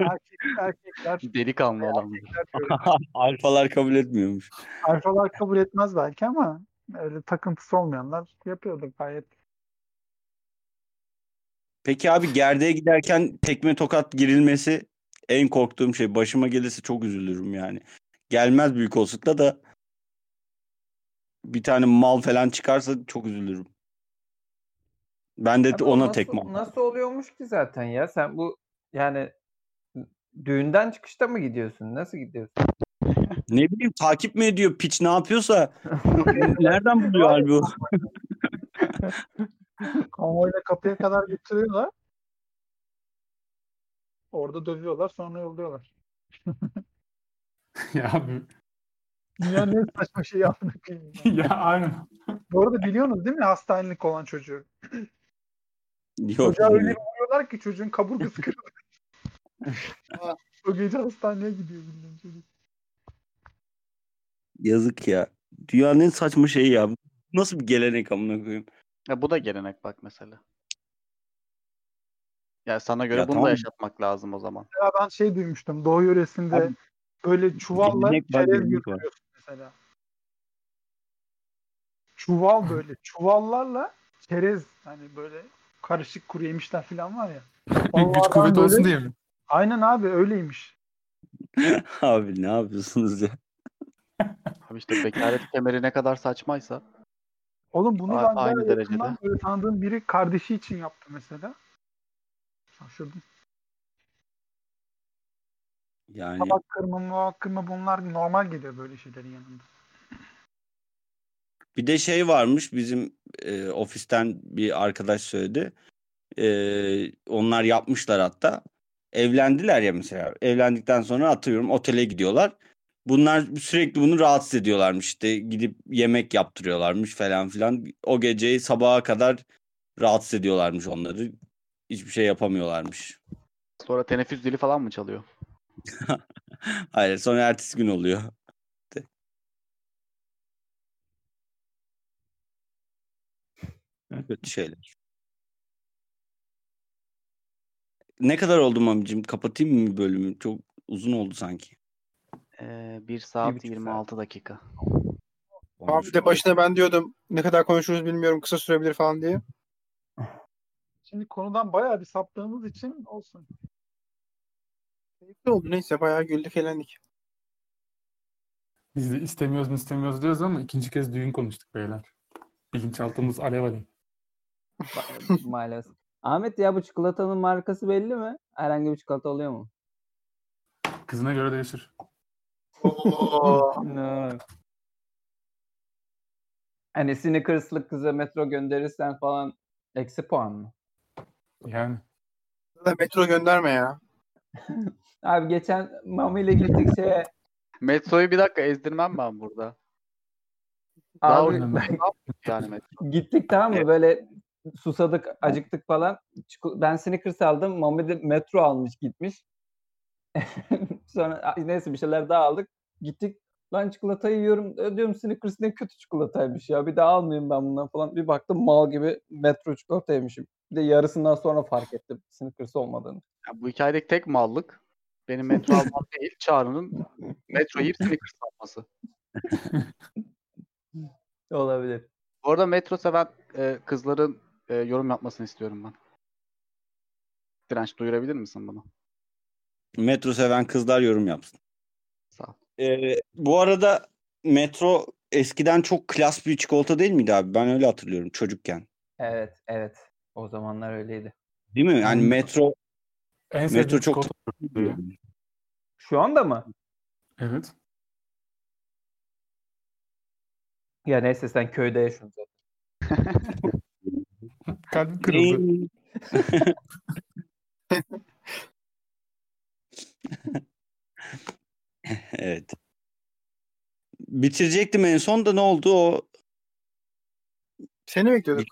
Erkek, erkekler, Delikanlı olanlar. erkekler böyle Alfalar kabul etmiyormuş. alfalar kabul etmez belki ama öyle takıntısı olmayanlar yapıyordur gayet. Peki abi gerdeğe giderken tekme tokat girilmesi en korktuğum şey. Başıma gelirse çok üzülürüm yani. Gelmez büyük olasılıkla da bir tane mal falan çıkarsa çok üzülürüm. Ben de Abi ona nasıl, tekme. Nasıl oluyormuş ki zaten ya? Sen bu yani düğünden çıkışta mı gidiyorsun? Nasıl gidiyorsun? Ne bileyim takip mi ediyor piç ne yapıyorsa. Nereden buluyor halbuki o? Konvoyla kapıya kadar götürüyorlar. Orada dövüyorlar sonra yolluyorlar. ya abi. Dünyanın en saçma şeyi yaptığını koyayım ya. aynen. Bu arada biliyorsunuz değil mi hastanelik olan çocuğu? Yok. Çocuğa öyle vuruyorlar ki çocuğun kaburgası kırılıyor. o gece hastaneye gidiyor bildiğin çocuk. Yazık ya. Dünyanın en saçma şeyi ya. Nasıl bir gelenek amına koyayım. Ya bu da gelenek bak mesela. Ya sana göre Ya bunu tamam. da yaşatmak lazım o zaman. Ya ben şey duymuştum. Doğu yöresinde Abi, böyle çuvalla gelenek var, çerez gelenek var. götürüyorsun mesela. Çuval böyle. Çuvallarla çerez hani böyle karışık kuru yemişler falan var ya. Güç Onlardan kuvvet olsun diye mi? Aynen abi öyleymiş. Abi ne yapıyorsunuz ya? Abi işte bekaret kemeri ne kadar saçmaysa. Oğlum bunu A- ben aynı bayağı derecede. böyle tanıdığım biri kardeşi için yaptı mesela. Şaşırdım. Yani Tabak kırma, muhak kırma bunlar normal geliyor böyle şeylerin yanında. bir de şey varmış bizim e, ofisten bir arkadaş söyledi. E, onlar yapmışlar hatta. Evlendiler ya mesela. Evlendikten sonra atıyorum otele gidiyorlar. Bunlar sürekli bunu rahatsız ediyorlarmış işte gidip yemek yaptırıyorlarmış falan filan. O geceyi sabaha kadar rahatsız ediyorlarmış onları. Hiçbir şey yapamıyorlarmış. Sonra teneffüs dili falan mı çalıyor? Hayır sonra ertesi gün oluyor. Kötü şeyler. Ne kadar oldu mamicim? Kapatayım mı bölümü? Çok uzun oldu sanki. Ee, 1 saat buçuk 26 dakika. Abi de başına ben diyordum ne kadar konuşuruz bilmiyorum kısa sürebilir falan diye. Şimdi konudan bayağı bir saptığımız için olsun. Keyifli oldu neyse bayağı güldük eğlendik. Biz de istemiyoruz mu istemiyoruz diyoruz ama ikinci kez düğün konuştuk beyler. Bilinçaltımız alev alev. Maalesef. Ahmet ya bu çikolatanın markası belli mi? Herhangi bir çikolata oluyor mu? Kızına göre değişir. Oo. No. Hani Snickers'lık kıza metro gönderirsen falan eksi puan mı? Yani Metro gönderme ya. Abi geçen Mami ile gittik şeye. Metroyu bir dakika ezdirmem ben burada. Abi ucuz yani metro. gittik tamam mı? Böyle susadık, acıktık falan. Ben Snickers aldım. Mami de metro almış gitmiş. Sonra neyse bir şeyler daha aldık. Gittik. Lan çikolatayı yiyorum. E, diyorum Snickers ne kötü çikolataymış ya. Bir daha almayayım ben bundan falan. Bir baktım mal gibi metro çikolata yemişim. Bir de yarısından sonra fark ettim Snickers olmadığını. Ya bu hikayedeki tek mallık benim metro almam değil, Çağrı'nın metro yiyip Snickers alması. Olabilir. Bu arada metro seven e, kızların e, yorum yapmasını istiyorum ben. Direnç duyurabilir misin bunu? Metro seven kızlar yorum yapsın. Ee, bu arada Metro eskiden çok klas bir çikolata değil miydi abi? Ben öyle hatırlıyorum çocukken. Evet, evet. O zamanlar öyleydi. Değil mi? Yani Hmm. Metro en Metro çok çikolata. Şu anda mı? Evet. Ya neyse sen köyde yaşıyorsun zaten. Kalbim kırıldı. evet. Bitirecektim en son da ne oldu o? Seni bekliyorduk.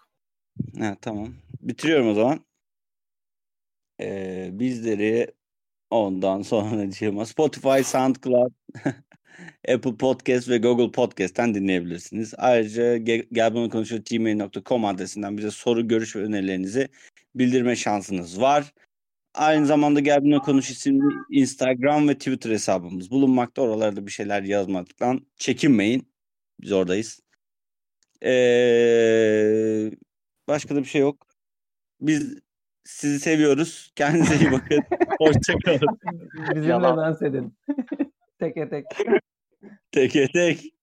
Ha, tamam. Bitiriyorum o zaman. Ee, bizleri ondan sonra Spotify, SoundCloud, Apple Podcast ve Google Podcast'ten dinleyebilirsiniz. Ayrıca Ge- Gel Bunu Konuşuyor gmail.com adresinden bize soru, görüş ve önerilerinizi bildirme şansınız var. Aynı zamanda Gel Bunu Konuş isimli Instagram ve Twitter hesabımız bulunmakta. Oralarda bir şeyler yazmaktan çekinmeyin. Biz oradayız. Ee, başka da bir şey yok. Biz sizi seviyoruz. Kendinize iyi bakın. Hoşçakalın. Bizimle Yalan. dans edin. Teke tek. Tek tek.